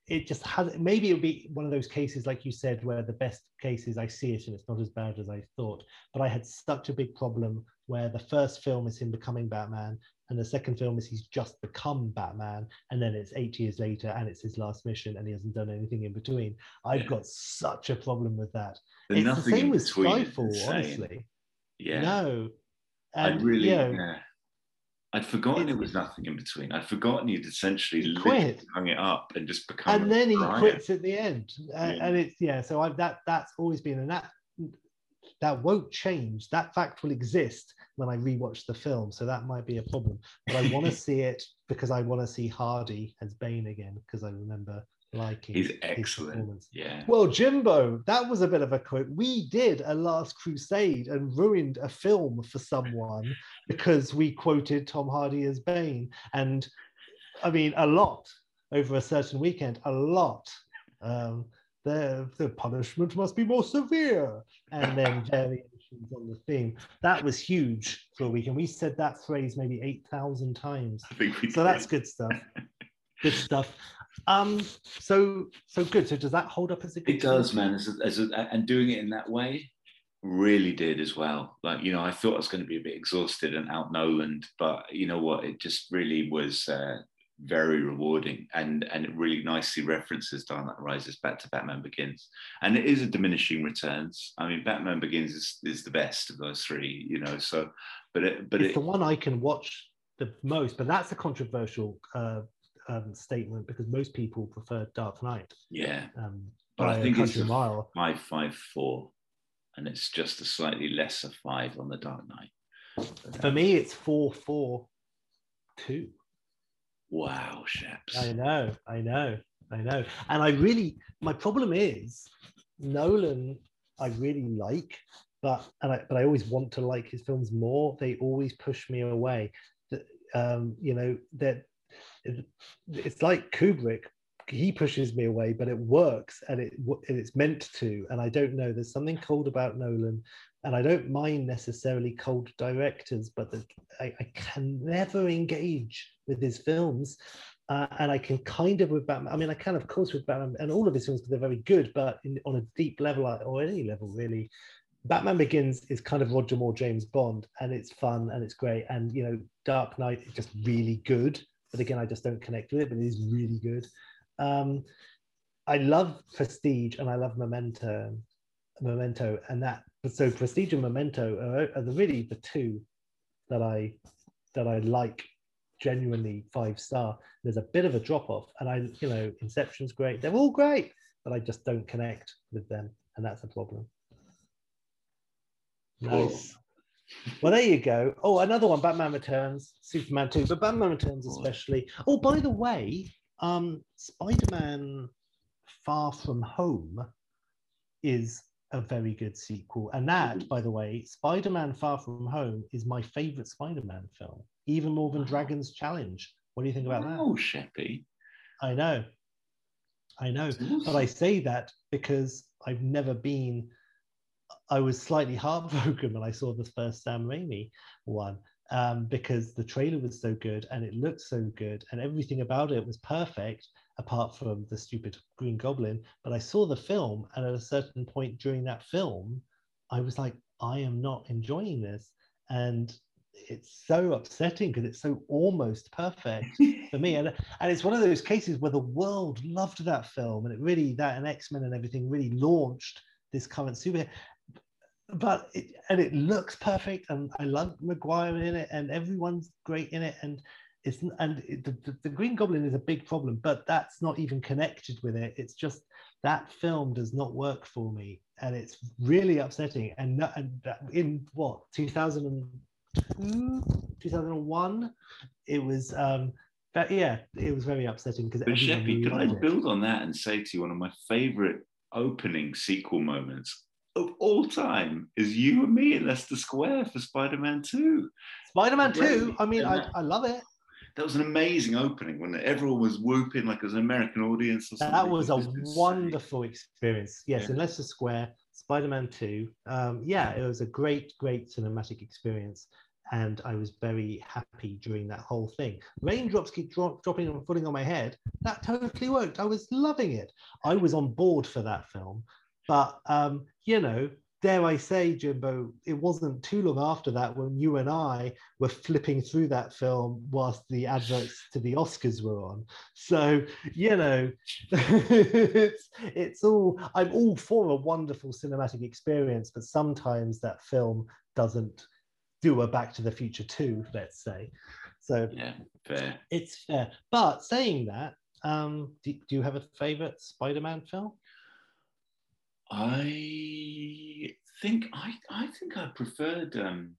it just has maybe it would be one of those cases like you said where the best cases I see it and it's not as bad as I thought but I had such a big problem where the first film is him becoming Batman and the second film is he's just become Batman and then it's eight years later and it's his last mission and he hasn't done anything in between I've Yeah. got such a problem with that the it's the nothing same in with Skyfall honestly Yeah, no I and really. you know, yeah. I'd forgotten it was nothing in between. I'd forgotten he'd essentially He quit. hung it up and just become. and then he quits at the end and, Yeah. and it's yeah so i that that's always been and that that won't change that fact will exist when i rewatch the film so that might be a problem but i want to see it because i want to see hardy as bane again because i remember liking He's excellent. Yeah. well jimbo that was a bit of a quote we did a last crusade and ruined a film for someone because we quoted tom hardy as bane. And i mean a lot over a certain weekend a lot. Um, the, the punishment must be more severe. And then variations on the theme. That was huge for a weekend. We said that phrase maybe 8000 times. I think we so that's good stuff. Good stuff um so so good so does that hold up as a good It does, man. As a, as a, and doing it in that way really did as well. Like, you know, I thought I was going to be a bit exhausted and out Noland, but you know what? It just really was uh, very rewarding and and it really nicely references Dark Knight Rises back to Batman Begins. And it is a diminishing returns. I mean, Batman Begins is, is the best of those three, you know. So, but it, but it's it, the one I can watch the most, but that's a controversial uh, um, statement because most people prefer Dark Knight yeah, um, But I think a it's the- mile. five five four, and it's just a slightly lesser five on the Dark Knight. For me, it's four four two. wow, Sheps. I know, I know, I know, and I really my problem is Nolan. I really like, but and I but I always want to like his films more. They always push me away. That um, you know that it's like Kubrick. he pushes me away, but it works and it and it's meant to. And I don't know. There's something cold about Nolan, and I don't mind necessarily cold directors, but the, I, I, can never engage with his films. Uh, and I can kind of with Batman. I mean, I can of course with Batman and all of his films because they're very good, but in, on a deep level or any level really, Batman Begins is kind of Roger Moore James Bond, and it's fun and it's great. And you know, Dark Knight is just really good. But again, I just don't connect with it, but it is really good. Um, I love Prestige and I love Memento, Memento, and that. So Prestige and Memento are, are the, really the two that I that I like genuinely five star. There's a bit of a drop off, and I, you know, Inception's great. They're all great, but I just don't connect with them, and that's a problem. Nice. Well, there you go. Oh, another one, Batman Returns, Superman 2, but Batman Returns especially. Oh, by the way, um, Spider-Man Far From Home is a very good sequel. And that, by the way, Spider-Man Far From Home is my favorite Spider-Man film, even more than Dragon's Challenge. What do you think about that? Oh, Sheppy. I know. I know. But I say that because I've never been I was slightly heartbroken when I saw the first Sam Raimi one um, because the trailer was so good and it looked so good and everything about it was perfect apart from the stupid Green Goblin. But I saw the film and at a certain point during that film, I was like, I am not enjoying this. And it's so upsetting because it's so almost perfect for me. And, and it's one of those cases where the world loved that film and it really, that and X-Men and everything really launched this current super but it, and it looks perfect, and I love Maguire in it, and everyone's great in it, and it's and it, the, the Green Goblin is a big problem, but that's not even connected with it. It's just that film does not work for me, and it's really upsetting. And, and in what 2002, 2001, it was. um but yeah, it was very upsetting because. But Sheppy, can I build on that and say to you one of my favourite opening sequel moments of all time is you and me in Leicester Square for Spider Man 2. Spider Man 2, I mean, I, I love it. That was an amazing opening when everyone was whooping like it was an American audience. Or something. That was a wonderful experience. Yes, yeah. in Leicester Square, Spider Man 2. Um, yeah, it was a great, great cinematic experience. And I was very happy during that whole thing. Raindrops keep dro- dropping and falling on my head. That totally worked. I was loving it. I was on board for that film. But um, you know, dare I say, Jimbo, it wasn't too long after that when you and I were flipping through that film whilst the adverts to the Oscars were on. So, you know, it's, it's all, I'm all for a wonderful cinematic experience, but sometimes that film doesn't do a Back to the Future 2, let's say. So, yeah, fair. It's fair. But saying that, um, do, do you have a favorite Spider Man film? I think I I think I preferred um,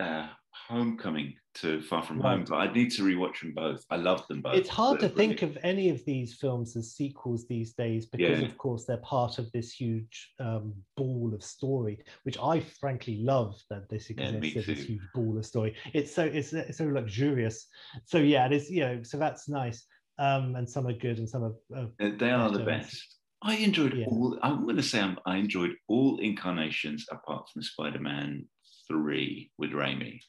uh, Homecoming to Far From right. Home, but I need to rewatch them both. I love them both. It's hard to think of any of these films as sequels these days because, yeah. of course, they're part of this huge um, ball of story, which I frankly love that this exists yeah, this huge ball of story. It's so it's, it's so luxurious. So yeah, it is. You know, so that's nice. Um, and some are good and some are. are they are the best. I enjoyed yeah. all. I'm going to say I'm, i enjoyed all incarnations apart from Spider-Man Three with Raimi,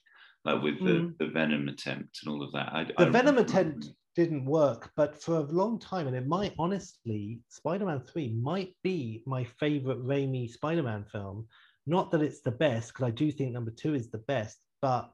like with the, mm. the Venom attempt and all of that. I, the I Venom attempt didn't work, but for a long time, and it might honestly, Spider-Man Three might be my favorite Raimi Spider-Man film. Not that it's the best, because I do think number two is the best, but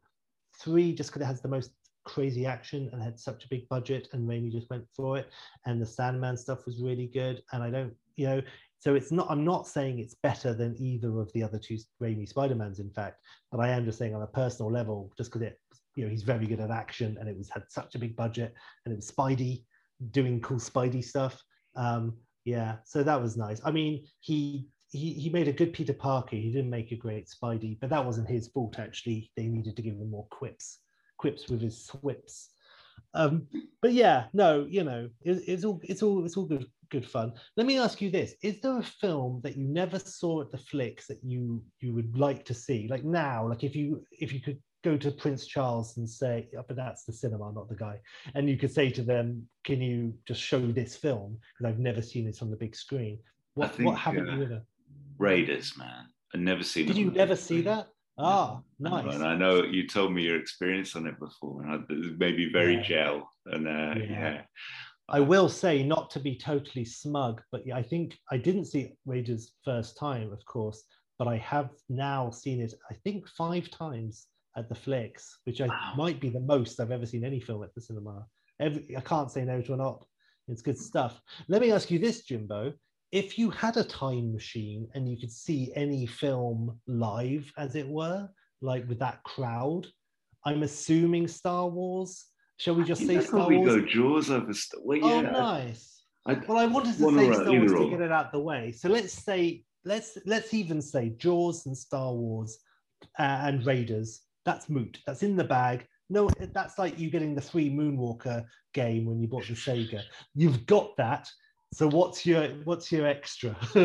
three just because it has the most crazy action and had such a big budget and Raimi just went for it. And the Sandman stuff was really good. And I don't you know so it's not I'm not saying it's better than either of the other two Raimi Spider-Mans in fact but I am just saying on a personal level just because it you know he's very good at action and it was had such a big budget and it was Spidey doing cool Spidey stuff. Um yeah so that was nice. I mean he he, he made a good Peter Parker. He didn't make a great Spidey, but that wasn't his fault. Actually, they needed to give him more quips quips with his swips. Um, but yeah, no, you know, it, it's all it's all it's all good good fun. Let me ask you this: Is there a film that you never saw at the flicks that you you would like to see? Like now, like if you if you could go to Prince Charles and say, oh, but that's the cinema, not the guy. And you could say to them, can you just show this film? Because I've never seen it on the big screen. What, think, what haven't uh, you ever? Raiders, man. I've never seen Did you never see that? Ah, nice. And I know you told me your experience on it before, and I, it made me very yeah. gel. And uh, yeah. yeah. I will say, not to be totally smug, but I think I didn't see Raiders first time, of course, but I have now seen it, I think, five times at the flicks, which I, wow. might be the most I've ever seen any film at the cinema. Every, I can't say no to an op. It's good stuff. Let me ask you this, Jimbo. If you had a time machine and you could see any film live, as it were, like with that crowd, I'm assuming Star Wars. Shall we just say Star Wars? We go Jaws over Star well, oh, yeah. Oh, nice. I, well, I wanted to say Star Wars to get it out the way. So let's say let's let's even say Jaws and Star Wars uh, and Raiders that's moot. That's in the bag. No, that's like you getting the free Moonwalker game when you bought the Sega. You've got that. So what's your what's your extra?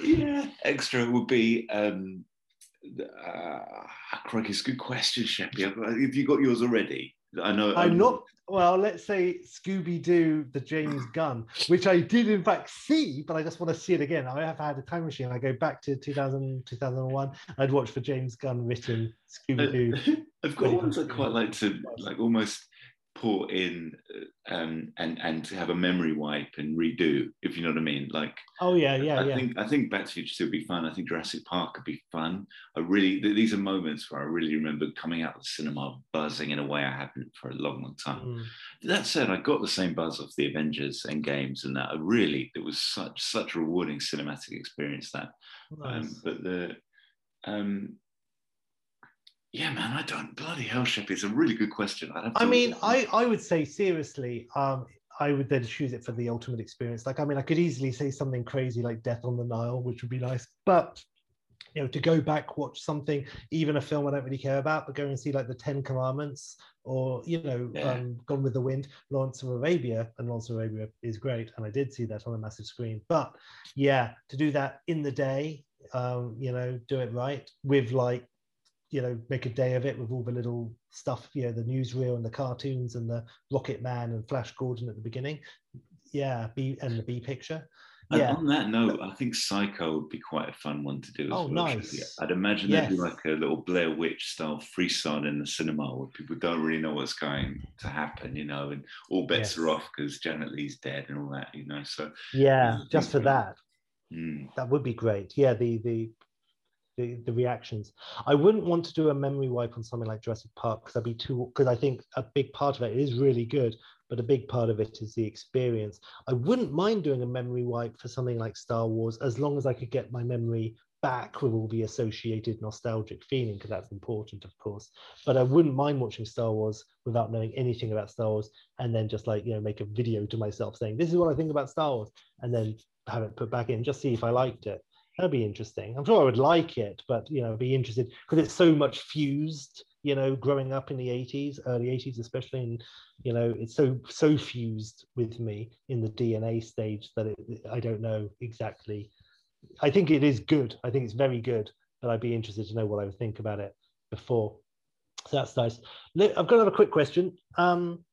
yeah, extra would be um, uh, it's a good question, Sheppy. Have you got yours already? I know. I'm um, not. Well, let's say Scooby Doo, the James Gunn, which I did in fact see, but I just want to see it again. I have had a time machine. I go back to 2000, 2001. I'd watch the James Gunn written Scooby Doo. I've got ones I quite like to like almost put in uh, um, and and to have a memory wipe and redo, if you know what I mean. Like, oh yeah, yeah, I yeah. think I think Back to the Future would be fun. I think Jurassic Park could be fun. I really these are moments where I really remember coming out of the cinema buzzing in a way I haven't for a long, long time. Mm. That said, I got the same buzz of the Avengers and games, and that I really it was such such a rewarding cinematic experience. That, um, nice. um, but the um, yeah, man, I don't bloody hell, Shep. It's a really good question. I mean, I I would say seriously, um, I would then choose it for the ultimate experience. Like, I mean, I could easily say something crazy like Death on the Nile, which would be nice, but you know, to go back, watch something, even a film I don't really care about, but go and see like the Ten Commandments or you know, yeah. um, Gone with the Wind, Lawrence of Arabia, and Lawrence of Arabia is great, and I did see that on a massive screen. But yeah, to do that in the day, um, you know, do it right with like you know make a day of it with all the little stuff you know the newsreel and the cartoons and the rocket man and flash gordon at the beginning yeah b and the b picture and yeah. on that note, I think Psycho would be quite a fun one to do. As oh, well, nice! I'd imagine yes. there'd be like a little Blair Witch style freestyle in the cinema where people don't really know what's going to happen, you know, and all bets yes. are off because Janet Leigh's dead and all that, you know. So yeah, just for that, mm. that would be great. Yeah, the the the, the reactions. I wouldn't want to do a memory wipe on something like Jurassic Park because I'd be too because I think a big part of it is really good, but a big part of it is the experience. I wouldn't mind doing a memory wipe for something like Star Wars as long as I could get my memory back with all the associated nostalgic feeling because that's important of course but i wouldn't mind watching star wars without knowing anything about star wars and then just like you know make a video to myself saying this is what i think about star wars and then have it put back in just see if i liked it that'd be interesting. I'm sure I would like it, but you know, be interested because it's so much fused. You know, growing up in the 80s, early 80s, especially, and you know, it's so so fused with me in the DNA stage that it, I don't know exactly. I think it is good. I think it's very good, but I'd be interested to know what I would think about it before. So that's nice. I've got another quick question. Um,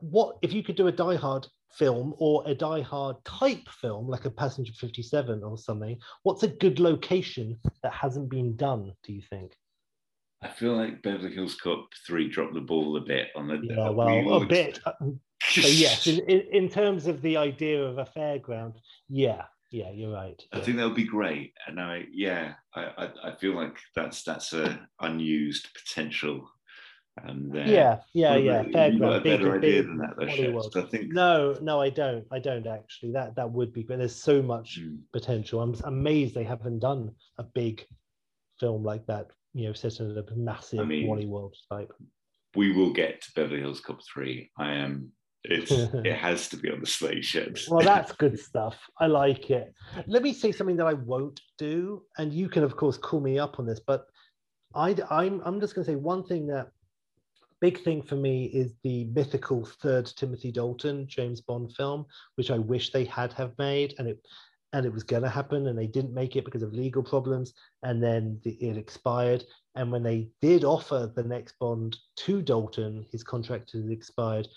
what if you could do a Die Hard film or a Die Hard type film, like a Passenger 57 or something, what's a good location that hasn't been done, do you think? I feel like Beverly Hills Cop 3 dropped the ball a bit on the. Yeah, well, a bit. Uh, so yes, in, in, terms of the idea of a fairground, yeah, yeah, you're right. I think that would be great, and I, yeah, I, I, I feel like that's that's a unused potential and uh, yeah, yeah, yeah. Fair got a better big, idea than that, though, I think. No, no, I don't. I don't actually. That that would be, but there's so much mm. potential. I'm amazed they haven't done a big film like that. You know, set in a massive I mean, Wally World type. We will get to Beverly Hills Cop three. I am. It's it has to be on the slate ships. well, that's good stuff. I like it. Let me say something that I won't do, and you can of course call me up on this, but I, I'm I'm just going to say one thing that big thing for me is the mythical third Timothy Dalton James Bond film, which I wish they had have made, and it and it was going to happen and they didn't make it because of legal problems and then the, it expired. And when they did offer the next bond to dalton his contract had expired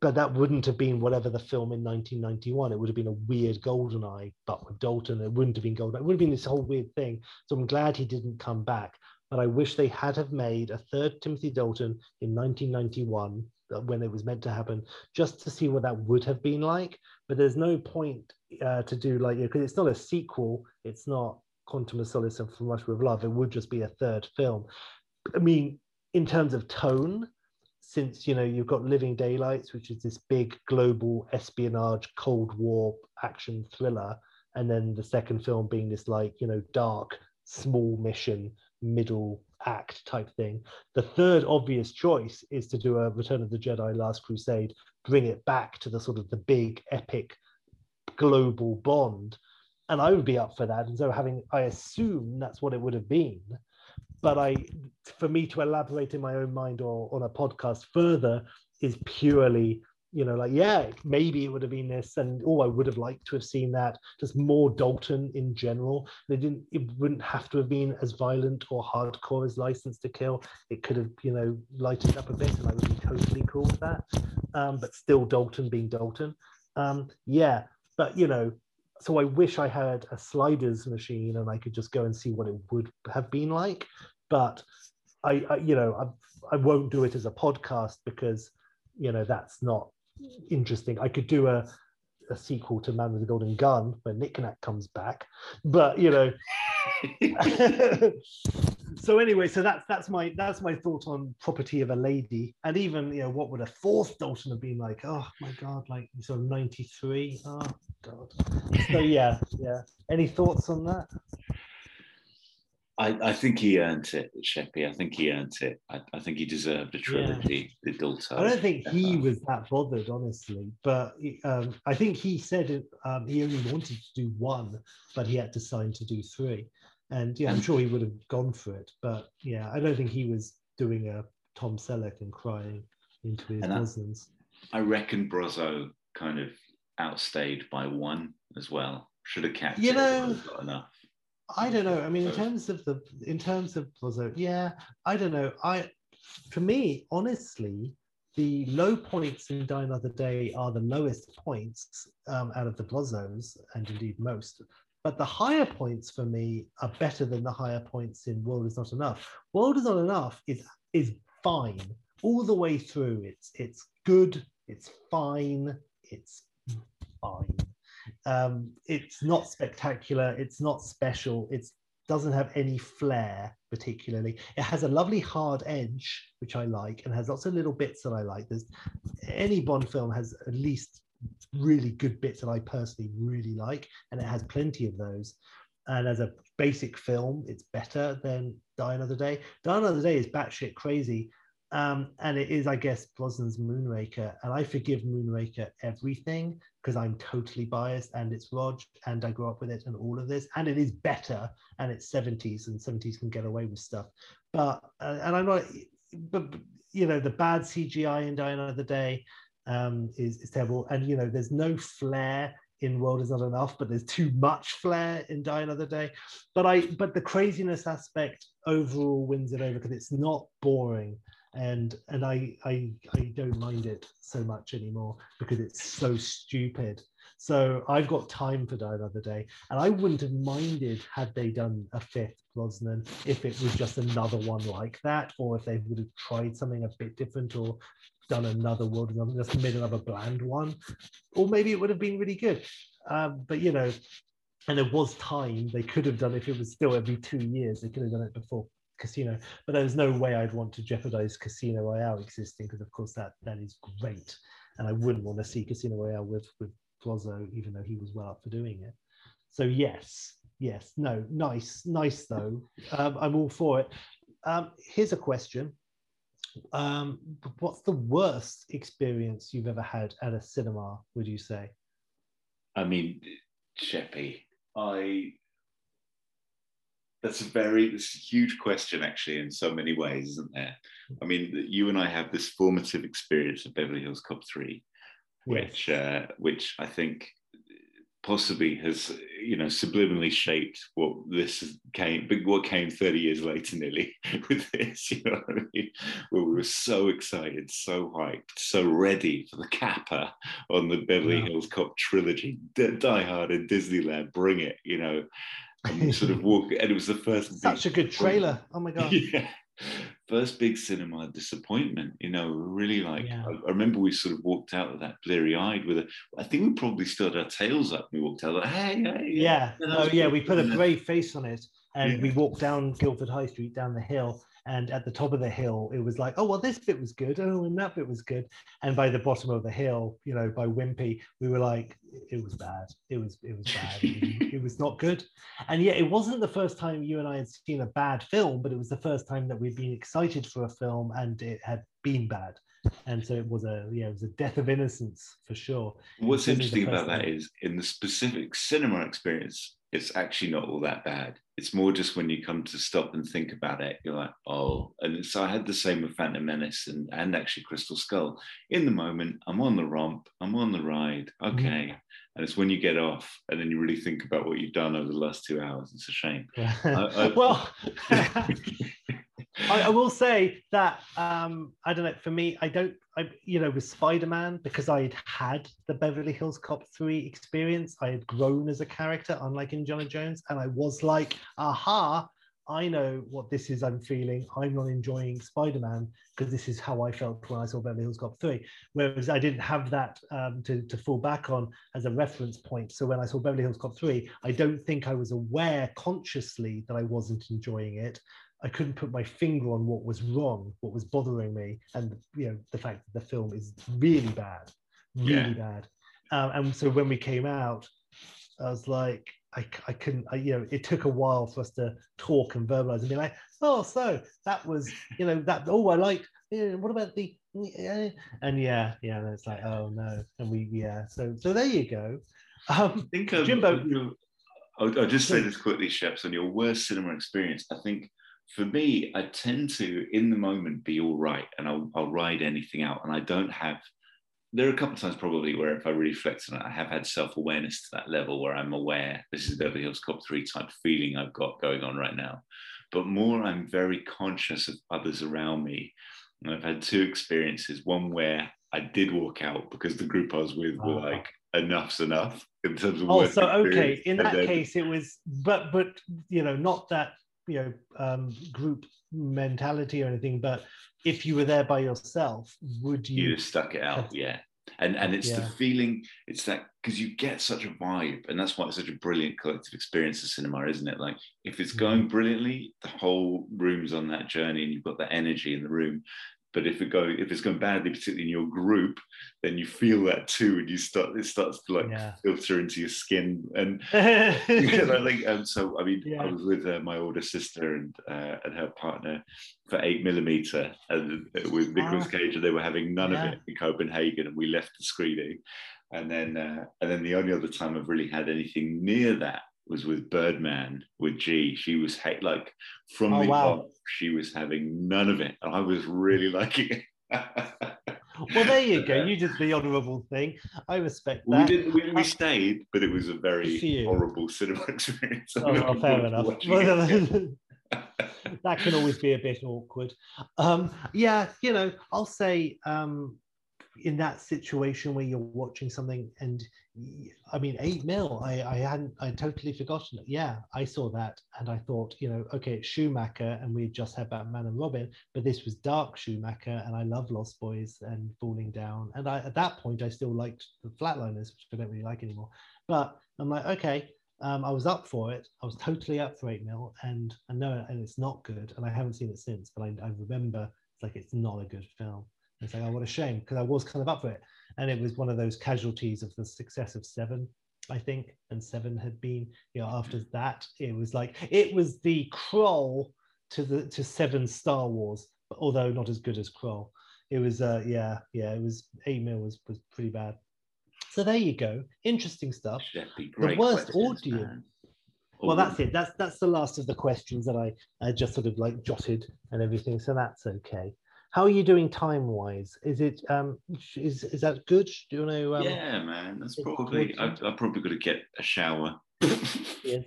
but that wouldn't have been whatever the film in 1991 it would have been a weird golden eye but with dalton it wouldn't have been golden it would have been this whole weird thing. So i'm glad he didn't come back but i wish they had have made a third timothy dalton in 1991 when it was meant to happen just to see what that would have been like but there's no point uh, to do like because it's not a sequel. It's not Quantum of Solace and From Russia with Love. It would just be a third film. I mean, in terms of tone, since you know you've got Living Daylights, which is this big global espionage Cold War action thriller, and then the second film being this like you know dark small mission middle act type thing. The third obvious choice is to do a Return of the Jedi Last Crusade, bring it back to the sort of the big epic global bond. And I would be up for that. And so having I assume that's what it would have been. But I for me to elaborate in my own mind or on a podcast further is purely you know, like, yeah, maybe it would have been this, and oh, I would have liked to have seen that. Just more Dalton in general. They didn't. It wouldn't have to have been as violent or hardcore as License to Kill. It could have, you know, lightened up a bit, and I would be totally cool with that. Um, but still, Dalton being Dalton. Um, yeah, but you know, so I wish I had a sliders machine and I could just go and see what it would have been like. But I, I you know, I, I won't do it as a podcast because you know that's not interesting. I could do a, a sequel to Man with the Golden Gun when Nick Nack comes back, but you know. so anyway, so that's that's my that's my thought on property of a lady, and even you know what would a fourth Dalton have been like? Oh my god, like sort of ninety three. Oh god. So yeah, yeah. Any thoughts on that? I, I think he earned it, Sheppy. I think he earned it. I, I think he deserved a trilogy. Yeah. The Dalton. I don't think he was that bothered, honestly. But um, I think he said um, he only wanted to do one, but he had to sign to do three. And yeah, I'm sure he would have gone for it. But yeah, I don't think he was doing a Tom Selleck and crying into his bosoms. I reckon Brozo kind of outstayed by one as well. Should have kept you. Know, enough. I don't know. I mean, in terms of the in terms of Brozo, yeah, I don't know. I for me, honestly, the low points in Die Another Day are the lowest points um, out of the Brozos, and indeed most. But the higher points for me are better than the higher points in World is Not Enough. World is Not Enough is is fine all the way through. It's it's good. It's fine. It's fine. Um, it's not spectacular. It's not special. It doesn't have any flair particularly. It has a lovely hard edge, which I like, and has lots of little bits that I like. There's any Bond film has at least really good bits that I personally really like, and it has plenty of those. And as a basic film, it's better than Die Another Day. Die Another Day is batshit crazy, um, and it is, I guess, Brosnan's Moonraker. And I forgive Moonraker everything because I'm totally biased and it's Rog and I grew up with it and all of this. And it is better and it's 70s and 70s can get away with stuff. But, uh, and I'm not, but, you know, the bad CGI in Die Another Day um, is, is terrible. And, you know, there's no flair in World is Not Enough, but there's too much flair in Die Another Day. But I, but the craziness aspect overall wins it over because it's not boring and and I, I I don't mind it so much anymore because it's so stupid. So I've got time for Die Another Day, and I wouldn't have minded had they done a fifth Brosnan if it was just another one like that, or if they would have tried something a bit different, or done another world, just made another bland one, or maybe it would have been really good. Um, but you know, and there was time they could have done if it was still every two years. They could have done it before casino but there's no way i'd want to jeopardize casino royale existing because of course that that is great. And i wouldn't want to see casino royale with with Brozo, even though he was well up for doing it. So yes yes no nice nice though. Um, i'm all for it. Um, here's a question. Um, what's the worst experience you've ever had at a cinema would you say? I mean Sheppy, i that's a very that's a huge question actually in so many ways isn't there i mean you and i have this formative experience of beverly hills cop 3 which yes. uh, which i think possibly has you know subliminally shaped what this came but what came 30 years later nearly with this you know what I mean where we were so excited so hyped so ready for the capper on the Beverly yeah. Hills Cop trilogy Die Hard in Disneyland bring it you know and sort of walk and it was the first such a good trailer oh my god yeah first big cinema disappointment. You know, really like yeah. I, I, remember we sort of walked out of that bleary eyed with a. I think we probably still had our tails up. we walked out like, hey, hey, yeah, oh, yeah. oh yeah, we put a brave face on it, and yeah. we walked down Guildford High Street down the hill, and at the top of the hill it was like oh well this bit was good. Oh and that bit was good. And by the bottom of the hill you know by wimpy we were like it was bad. It was it was bad. It was not good. And yet it wasn't the first time you and i had seen a bad film but it was the first time that we'd been excited for a film and it had been bad. And so it was a yeah it was a death of innocence for sure. What's interesting about that is in the specific cinema experience it's actually not all that bad. It's more just when you come to stop and think about it, you're like, oh. And so I had the same with Phantom Menace and, and actually Crystal Skull. In the moment, I'm on the romp, I'm on the ride, mm-hmm. okay. Mm-hmm. And it's when you get off and then you really think about what you've done over the last two hours. It's a shame. I, I, well, I, I, will say that um, I don't know. For me, I don't. I you know with Spider Man because I had had the Beverly Hills Cop three experience. I had grown as a character, unlike in Indiana Jones, and I was like, aha. I know what this is I'm feeling. I'm not enjoying Spider Man because this is how I felt when I saw Beverly Hills Cop 3. Whereas I didn't have that um, to, to fall back on as a reference point. So when I saw Beverly Hills Cop 3, I don't think I was aware consciously that I wasn't enjoying it. I couldn't put my finger on what was wrong, what was bothering me, and you know the fact that the film is really bad, really yeah. bad. Um, and so when we came out, I was like, I, I couldn't, I, you know, it took a while for us to talk and verbalize and be like, oh, so that was, you know, that, oh, I liked, yeah, what about the, yeah. and yeah, yeah, and it's like, oh no, and we, yeah, so, so there you go. Um, I think um, Jimbo. I'll, I'll, just say this quickly, Sheps, on your worst cinema experience. I think for me, I tend to, in the moment, be all right and I'll, I'll ride anything out. And I don't have, there are a couple of times probably where if I reflect on it, I have had self awareness to that level where I'm aware this is Beverly Hills Cop 3 type feeling I've got going on right now. But more, I'm very conscious of others around me. And I've had two experiences one where I did walk out because the group I was with were like, enough's enough in terms of. Oh, so okay. In that case, it was, but but you know, not that you know um, group mentality or anything, but if you were there by yourself, would you? You stuck it out, yeah. And and it's yeah. the feeling, it's that because you get such a vibe, and that's why it's such a brilliant collective experience of cinema, isn't it? Like if it's going mm-hmm. brilliantly, the whole room's on that journey, and you've got that energy in the room. But if it go if it's going badly, particularly in your group, then you feel that too, and you start it starts to like yeah. filter into your skin. And I think um, so. I mean, yeah. I was with uh, my older sister and uh, and her partner for eight millimeter, and with Nicolas. Cage, and they were having none yeah. of it in Copenhagen, and we left the screening. And then uh, and then the only other time I've really had anything near that was with Birdman with G. She was like from oh, the wow. She was having none of it, and I was really liking it. well, there you go. You did the honourable thing. I respect that. We. We, we stayed, but it was a very horrible cinema experience. Oh, well, fair enough. that can always be a bit awkward. Um, yeah, you know, I'll say um, in that situation where you're watching something and I mean, eight mil. I, I hadn't, I totally forgotten it. Yeah, I saw that and I thought, you know, okay, it's Schumacher and we just had Batman and Robin, but this was dark Schumacher and I love Lost Boys and Falling Down. And I, at that point, I still liked the Flatliners, which I don't really like anymore. But I'm like, okay, um, I was up for it. I was totally up for eight mil, and I know, and it's not good. And I haven't seen it since, but I, I remember it's like it's not a good film. It's like, oh, what a shame, because I was kind of up for it. And it was one of those casualties of the success of Seven, I think. And Seven had been, you know, after that, it was like, it was the crawl to the to Seven Star Wars, although not as good as Krull. It was, uh, yeah, yeah, it was, 8 mil was, was pretty bad. So there you go. Interesting stuff. The worst audio. Well, that's it. That's that's the last of the questions that I, I just sort of like jotted and everything. So that's okay. How are you doing time wise? Is it um is is that good? Do you want to? Um, yeah, man. That's probably. I, I'm probably going to get a shower. yes,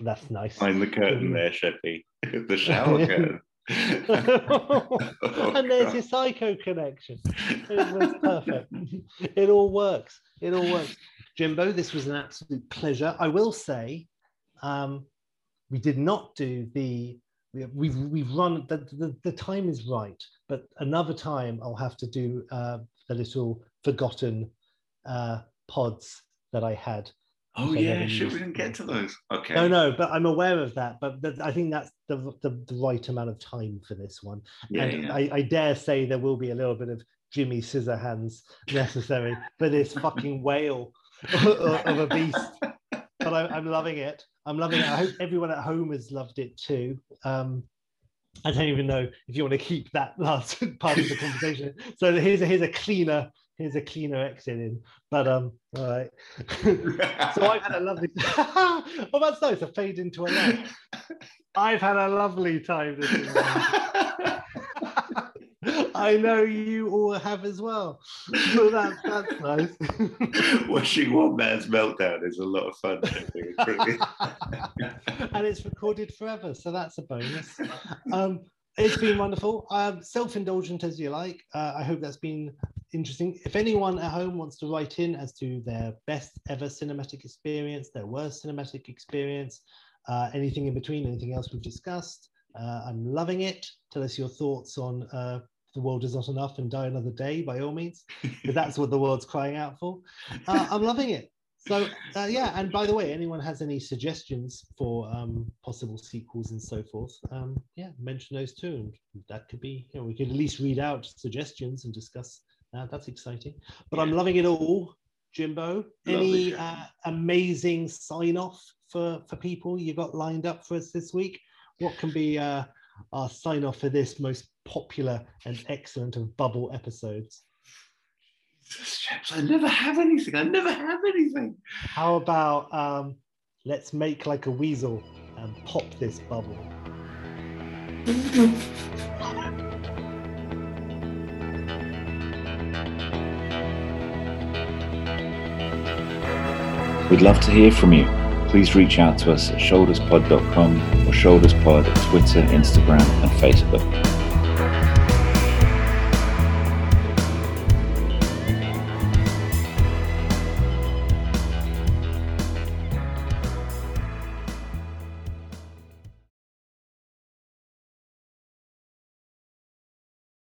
that's nice. Find the curtain there, Sheppy. the shower curtain. oh, and there's God. your psycho connection. It was perfect. it all works. It all works. Jimbo, this was an absolute pleasure. I will say, um, we did not do the. We've we've run the, the, the time is right, but another time I'll have to do uh, the little forgotten uh, pods that I had Oh yeah, should we didn't get to those? Okay. No, no, but I'm aware of that. But, I think that's the, the, the right amount of time for this one. Yeah, and yeah. I, I dare say there will be a little bit of Jimmy Scissorhands necessary for this fucking whale of a beast. But I, am loving it. I'm loving it. I hope everyone at home has loved it too. Um, I don't even know if you want to keep that last part of the conversation. So here's a, here's a cleaner here's a cleaner exit in. But um, all right. so I've had a lovely. well, that's nice. A fade into a light. I've had a lovely time. I know you all have as well. So that's that's nice. Watching one man's meltdown is a lot of fun. and it's recorded forever, so that's a bonus. Um, it's been wonderful. Um, self-indulgent as you like. Uh, I hope that's been interesting. If anyone at home wants to write in as to their best ever cinematic experience, their worst cinematic experience, uh, anything in between, anything else we've discussed, uh, I'm loving it. Tell us your thoughts on uh, the world is not enough and die another day by all means, because that's what the world's crying out for. Uh, I'm loving it. So uh, yeah, and by the way, anyone has any suggestions for um, possible sequels and so forth, um, yeah, mention those too, and that could be, you know, we could at least read out suggestions and discuss. Uh, that's exciting. But yeah. I'm loving it all, Jimbo. Any uh, amazing sign off for for people you got lined up for us this week? What can be uh, our sign off for this most popular and excellent of bubble episodes? I never have anything. I never have anything. How about um, let's make like a weasel and pop this bubble? We'd love to hear from you. Please reach out to us at shoulderspod.com or shoulderspod at Twitter, Instagram, and Facebook.